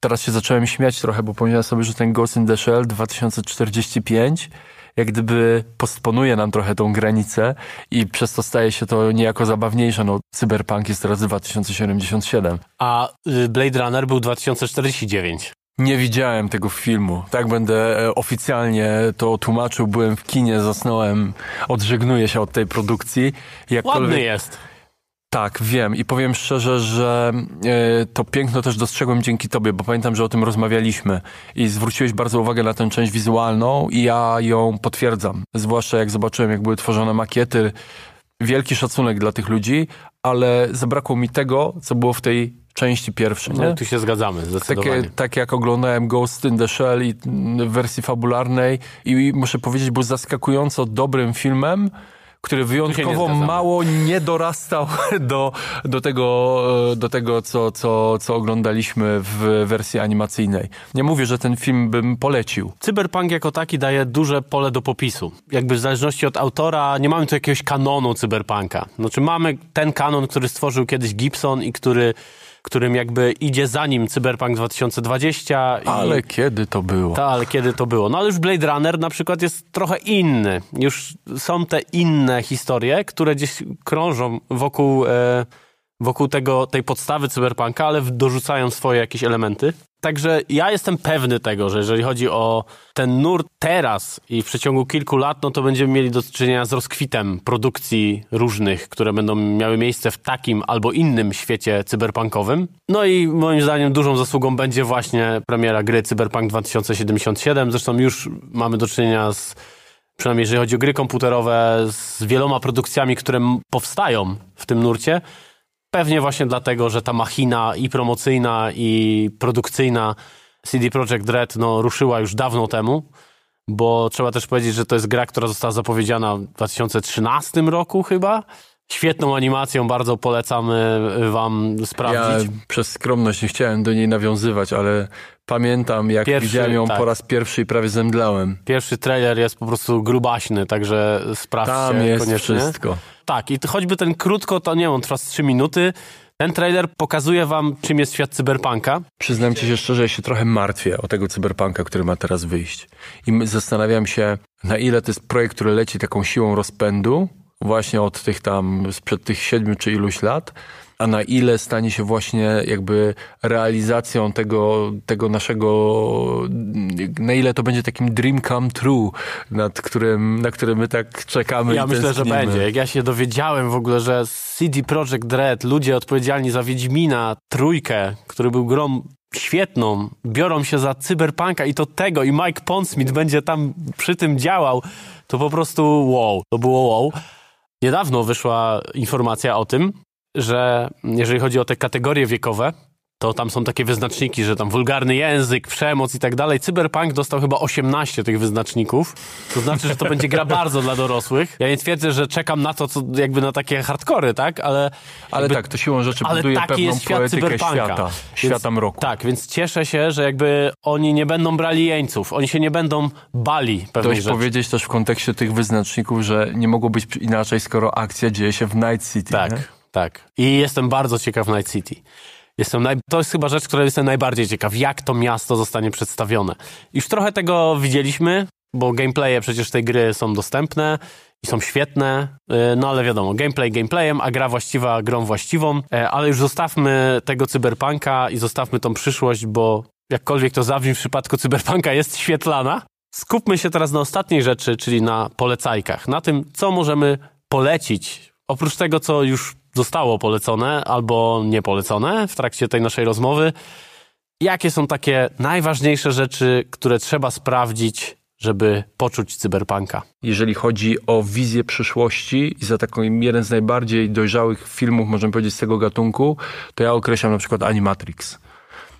teraz się zacząłem śmiać trochę, bo pomyślałem sobie, że ten Ghost in the Shell 2045 jak gdyby postponuje nam trochę tą granicę i przez to staje się to niejako zabawniejsze. No, Cyberpunk jest teraz 2077. A y, Blade Runner był 2049. Nie widziałem tego filmu. Tak będę e, oficjalnie to tłumaczył. Byłem w kinie, zasnąłem, odżegnuję się od tej produkcji. Jakkolwiek... Ładny jest. Tak, wiem i powiem szczerze, że e, to piękno też dostrzegłem dzięki tobie, bo pamiętam, że o tym rozmawialiśmy i zwróciłeś bardzo uwagę na tę część wizualną i ja ją potwierdzam. Zwłaszcza jak zobaczyłem, jak były tworzone makiety. Wielki szacunek dla tych ludzi, ale zabrakło mi tego, co było w tej części pierwszej. No, tu się zgadzamy, zdecydowanie. Takie, tak jak oglądałem Ghost in the Shell i w wersji fabularnej i muszę powiedzieć, był zaskakująco dobrym filmem, który wyjątkowo mało nie dorastał do, do tego, do tego co, co, co oglądaliśmy w wersji animacyjnej. Nie mówię, że ten film bym polecił. Cyberpunk jako taki daje duże pole do popisu. Jakby w zależności od autora nie mamy tu jakiegoś kanonu cyberpunka. Znaczy mamy ten kanon, który stworzył kiedyś Gibson i który którym jakby idzie za nim Cyberpunk 2020. Ale kiedy to było? Tak, ale kiedy to było. No ale już Blade Runner na przykład jest trochę inny. Już są te inne historie, które gdzieś krążą wokół... E, wokół tego, tej podstawy cyberpunka, ale dorzucają swoje jakieś elementy. Także ja jestem pewny tego, że jeżeli chodzi o ten nurt teraz i w przeciągu kilku lat, no to będziemy mieli do czynienia z rozkwitem produkcji różnych, które będą miały miejsce w takim albo innym świecie cyberpunkowym. No i moim zdaniem dużą zasługą będzie właśnie premiera gry Cyberpunk 2077. Zresztą już mamy do czynienia z przynajmniej jeżeli chodzi o gry komputerowe, z wieloma produkcjami, które powstają w tym nurcie. Pewnie właśnie dlatego, że ta machina i promocyjna, i produkcyjna CD Projekt Red no, ruszyła już dawno temu, bo trzeba też powiedzieć, że to jest gra, która została zapowiedziana w 2013 roku chyba. Świetną animacją, bardzo polecamy wam sprawdzić. Ja przez skromność nie chciałem do niej nawiązywać, ale pamiętam jak pierwszy, widziałem ją tak. po raz pierwszy i prawie zemdlałem. Pierwszy trailer jest po prostu grubaśny, także sprawdźcie Tam jest koniecznie. wszystko. Tak, i choćby ten krótko, to nie wiem, trwa z 3 minuty. Ten trailer pokazuje wam, czym jest świat cyberpunka. Przyznam ci się szczerze, ja się trochę martwię o tego cyberpunka, który ma teraz wyjść. I zastanawiam się, na ile to jest projekt, który leci taką siłą rozpędu, właśnie od tych tam, sprzed tych siedmiu czy iluś lat, a na ile stanie się właśnie jakby realizacją tego, tego naszego, na ile to będzie takim dream come true, nad którym, na który my tak czekamy Ja myślę, że będzie. Jak ja się dowiedziałem w ogóle, że CD Projekt Red, ludzie odpowiedzialni za Wiedźmina, trójkę, który był grą świetną, biorą się za cyberpunka i to tego i Mike Pondsmith będzie tam przy tym działał, to po prostu wow, to było wow. Niedawno wyszła informacja o tym, że jeżeli chodzi o te kategorie wiekowe, to tam są takie wyznaczniki, że tam wulgarny język, przemoc i tak dalej. Cyberpunk dostał chyba 18 tych wyznaczników. To znaczy, że to będzie gra bardzo dla dorosłych. Ja nie twierdzę, że czekam na to, co jakby na takie hardkory, tak? Ale, ale jakby, tak, to siłą rzeczy buduje taki pewną jest świat cyberpunka. świata, świata mroku. Tak, więc cieszę się, że jakby oni nie będą brali jeńców. Oni się nie będą bali pewnej Dość powiedzieć też w kontekście tych wyznaczników, że nie mogło być inaczej, skoro akcja dzieje się w Night City. Tak. Nie? tak. I jestem bardzo ciekaw Night City. Jestem naj... To jest chyba rzecz, której jestem najbardziej ciekaw, jak to miasto zostanie przedstawione. Już trochę tego widzieliśmy, bo gameplaye przecież tej gry są dostępne i są świetne, y, no ale wiadomo, gameplay gameplayem, a gra właściwa grą właściwą, e, ale już zostawmy tego cyberpunka i zostawmy tą przyszłość, bo jakkolwiek to zabrzmi w przypadku cyberpunka jest świetlana. Skupmy się teraz na ostatniej rzeczy, czyli na polecajkach, na tym, co możemy polecić, oprócz tego, co już zostało polecone albo niepolecone w trakcie tej naszej rozmowy. Jakie są takie najważniejsze rzeczy, które trzeba sprawdzić, żeby poczuć cyberpunka? Jeżeli chodzi o wizję przyszłości i za taką jeden z najbardziej dojrzałych filmów, możemy powiedzieć, z tego gatunku, to ja określam na przykład Animatrix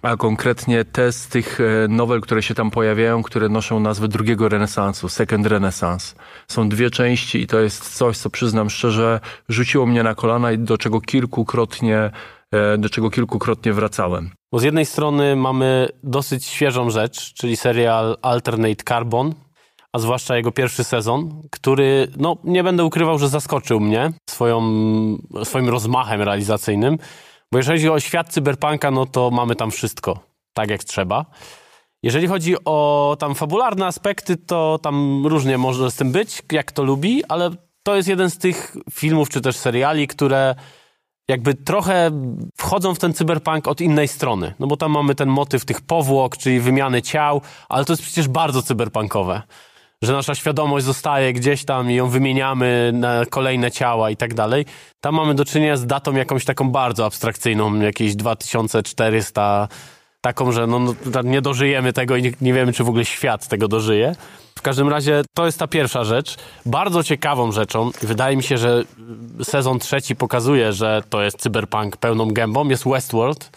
a konkretnie te z tych e, nowel, które się tam pojawiają, które noszą nazwę drugiego renesansu, Second Renaissance. Są dwie części i to jest coś, co przyznam szczerze, rzuciło mnie na kolana i do czego kilkukrotnie, e, do czego kilkukrotnie wracałem. Bo z jednej strony mamy dosyć świeżą rzecz, czyli serial Alternate Carbon, a zwłaszcza jego pierwszy sezon, który, no nie będę ukrywał, że zaskoczył mnie swoją, swoim rozmachem realizacyjnym. Bo jeżeli chodzi o świat cyberpunka, no to mamy tam wszystko. tak jak trzeba. Jeżeli chodzi o tam fabularne aspekty, to tam różnie może z tym być, jak to lubi, ale to jest jeden z tych filmów czy też seriali, które jakby trochę wchodzą w ten cyberpunk od innej strony. No bo tam mamy ten motyw tych powłok, czyli wymiany ciał, ale to jest przecież bardzo cyberpunkowe. Że nasza świadomość zostaje gdzieś tam i ją wymieniamy na kolejne ciała i tak dalej. Tam mamy do czynienia z datą jakąś taką bardzo abstrakcyjną, jakieś 2400 taką, że no, no, nie dożyjemy tego i nie, wiemy, czy w ogóle świat tego dożyje. W każdym razie to jest ta pierwsza rzecz. Bardzo ciekawą rzeczą, wydaje mi się, że sezon trzeci pokazuje, że to jest cyberpunk pełną gębą, jest Westworld,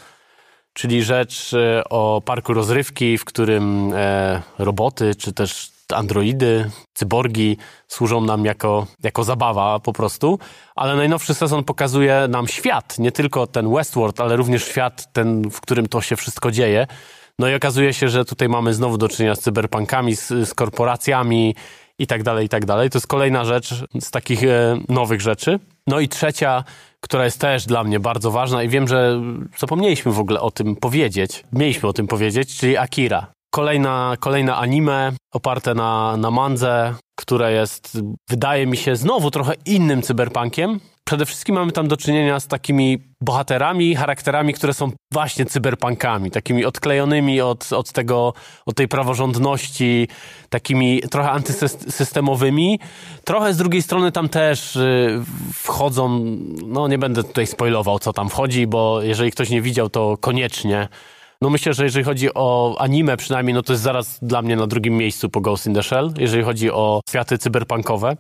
czyli rzecz e, o parku rozrywki, w którym e, roboty czy też androidy, cyborgi służą nam jako, jako zabawa po prostu, ale najnowszy sezon pokazuje nam świat, nie tylko ten Westworld, ale również świat ten, w którym to się wszystko dzieje. No i okazuje się, że tutaj mamy znowu do czynienia z cyberpunkami, z, z korporacjami i tak dalej, i tak dalej. To jest kolejna rzecz z takich e, nowych rzeczy. No i trzecia, która jest też dla mnie bardzo ważna i wiem, że zapomnieliśmy w ogóle o tym powiedzieć. Mieliśmy o tym powiedzieć, czyli Akira. Kolejna, kolejna anime oparte na, na mandze, które jest, wydaje mi się, znowu trochę innym cyberpunkiem. Przede wszystkim mamy tam do czynienia z takimi bohaterami, charakterami, które są właśnie cyberpunkami, takimi odklejonymi od, od tego, od tej praworządności, takimi trochę antysystemowymi. Trochę z drugiej strony tam też y, wchodzą, no nie będę tutaj spoilował, co tam wchodzi, bo jeżeli ktoś nie widział, to koniecznie no myślę, że jeżeli chodzi o anime przynajmniej, no to jest zaraz dla mnie na drugim miejscu po Ghost in the Shell, jeżeli chodzi o światy cyberpunkowe.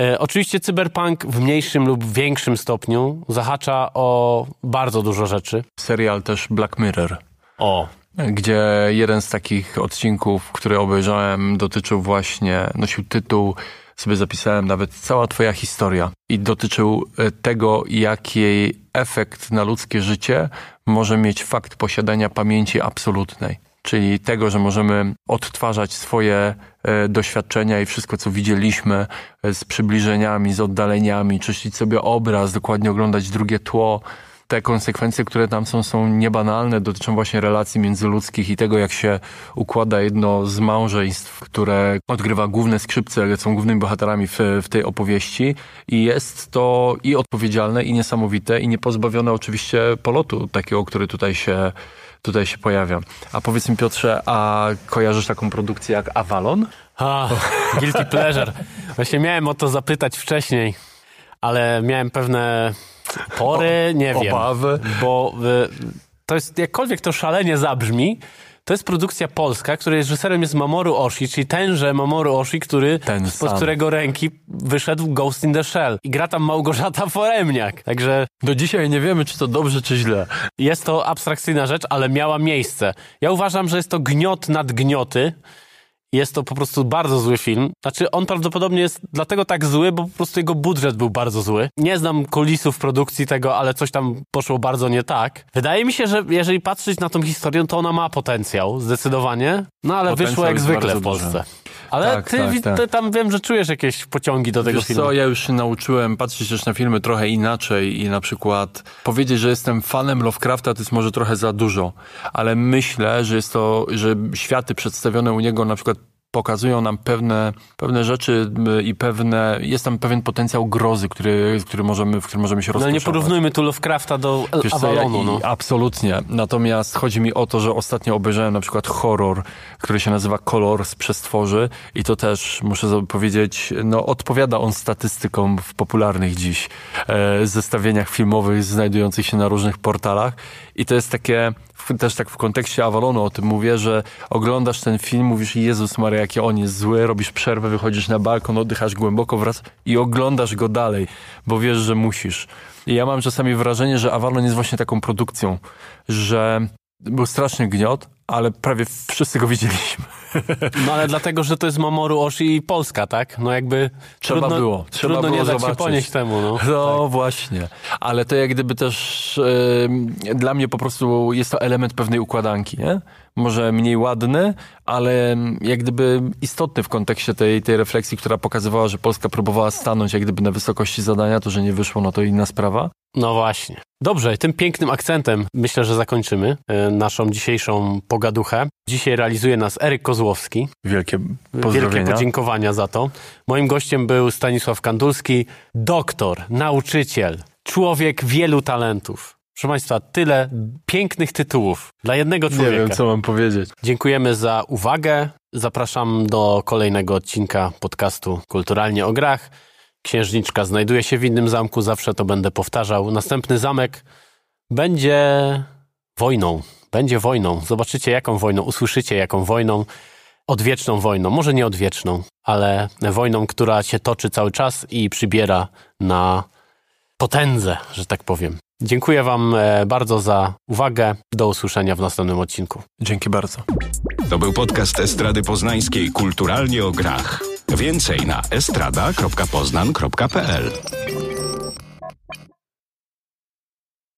E, oczywiście cyberpunk w mniejszym lub większym stopniu zahacza o bardzo dużo rzeczy. Serial też Black Mirror. O, gdzie jeden z takich odcinków, który obejrzałem, dotyczył właśnie, nosił tytuł, sobie zapisałem nawet cała twoja historia i dotyczył e, tego, jaki efekt na ludzkie życie może mieć fakt posiadania pamięci absolutnej. Czyli tego, że możemy odtwarzać swoje e, doświadczenia i wszystko, co widzieliśmy e, z przybliżeniami, z oddaleniami, czyścić sobie obraz, dokładnie oglądać drugie tło, te konsekwencje, które tam są, są niebanalne, dotyczą właśnie relacji międzyludzkich i tego, jak się układa jedno z małżeństw, które odgrywa główne skrzypce, są głównymi bohaterami w, w tej opowieści i jest to i odpowiedzialne, i niesamowite, i niepozbawione oczywiście polotu takiego, który tutaj się tutaj się pojawia. A powiedz mi Piotrze, a kojarzysz taką produkcję jak Avalon? A, guilty pleasure. Właśnie miałem o to zapytać wcześniej, ale miałem pewne pory, nie wiem. Obawy. Bo y, to jest, jakkolwiek to szalenie zabrzmi, to jest produkcja polska, której reżyserem jest Mamoru Oshii, czyli tenże Mamoru Oshii, który, Ten sam. którego ręki wyszedł Ghost in the Shell. I gra tam Małgorzata Foremniak. Także Do dzisiaj nie wiemy, czy to dobrze, czy źle. jest to abstrakcyjna rzecz, ale miała miejsce. Ja uważam, że jest to gniot nad gnioty. Jest to po prostu bardzo zły film. Znaczy, on prawdopodobnie jest dlatego tak zły, bo po prostu jego budżet był bardzo zły. Nie znam kulisów produkcji tego, ale coś tam poszło bardzo nie tak. Wydaje mi się, że jeżeli patrzeć na tą historię, to ona ma potencjał, zdecydowanie. No ale Potencjał wyszło jak zwykle w Polsce. duży. Ale Tak, ty, tak, tak. ty tam wiem, że czujesz jakieś pociągi do tego Wiesz filmu. co, ja już się nauczyłem patrzeć też na filmy trochę inaczej i na przykład powiedzieć, że jestem fanem Lovecrafta to jest może trochę za dużo, ale myślę, że jest to, że światy przedstawione u niego na przykład pokazują nam pewne, pewne rzeczy y, i pewne, jest tam pewien potencjał grozy, który, który możemy, w którym możemy się No ale nie porównujmy tu Lovecrafta do Wiesz co, Avalonu. ja, no. Absolutnie. Natomiast chodzi mi o to, że ostatnio obejrzałem na przykład horror, który się nazywa Kolor z przestworzy i to też, muszę powiedzieć, no odpowiada on statystykom w popularnych dziś e, zestawieniach filmowych znajdujących się na różnych portalach i to jest takie, też tak w kontekście Avalonu o tym mówię, że oglądasz ten film, mówisz Jezus Maria, jaki on jest zły, robisz przerwę, wychodzisz na balkon, oddychasz głęboko wraz i oglądasz go dalej, bo wiesz, że musisz. I ja mam czasami wrażenie, że Avalon jest właśnie taką produkcją, że był straszny gniot, ale prawie wszyscy go widzieliśmy. no ale dlatego, że to jest Mamoru Oshii i Polska, tak? No jakby Trzeba trudno, było, trzeba trudno było nie dać się ponieść temu. No. No właśnie, ale to jak gdyby też e, dla mnie po prostu jest to element pewnej układanki, nie? Może mniej ładny, ale jak gdyby istotny w kontekście tej, tej refleksji, która pokazywała, że Polska próbowała stanąć jak gdyby na wysokości zadania, to, że nie wyszło, no to inna sprawa. No właśnie. Dobrze, tym pięknym akcentem myślę, że zakończymy e, naszą dzisiejszą pogaduchę. Dzisiaj realizuje nas Eryk Kozłowski. Wielkie Wielkie pozdrowienia. podziękowania za to. Moim gościem był Stanisław Kandulski, doktor, nauczyciel, człowiek wielu talentów. Proszę Państwa, tyle pięknych tytułów dla jednego Nie człowieka. wiem, co mam powiedzieć. Dziękujemy za uwagę. Zapraszam do kolejnego odcinka podcastu Kulturalnie o Grach. Księżniczka znajduje się w innym zamku, zawsze to będę powtarzał. Następny zamek będzie wojną. Będzie wojną. Zobaczycie, jaką wojną, usłyszycie, jaką wojną. Odwieczną wojną. Może nie odwieczną, ale wojną, która się toczy cały czas i przybiera na potędze, że tak powiem. Dziękuję Wam e, bardzo za uwagę. Do usłyszenia w następnym odcinku. Dzięki bardzo. To był podcast Estrady Poznańskiej Kulturalnie o grach. Więcej na estrada.poznan.pl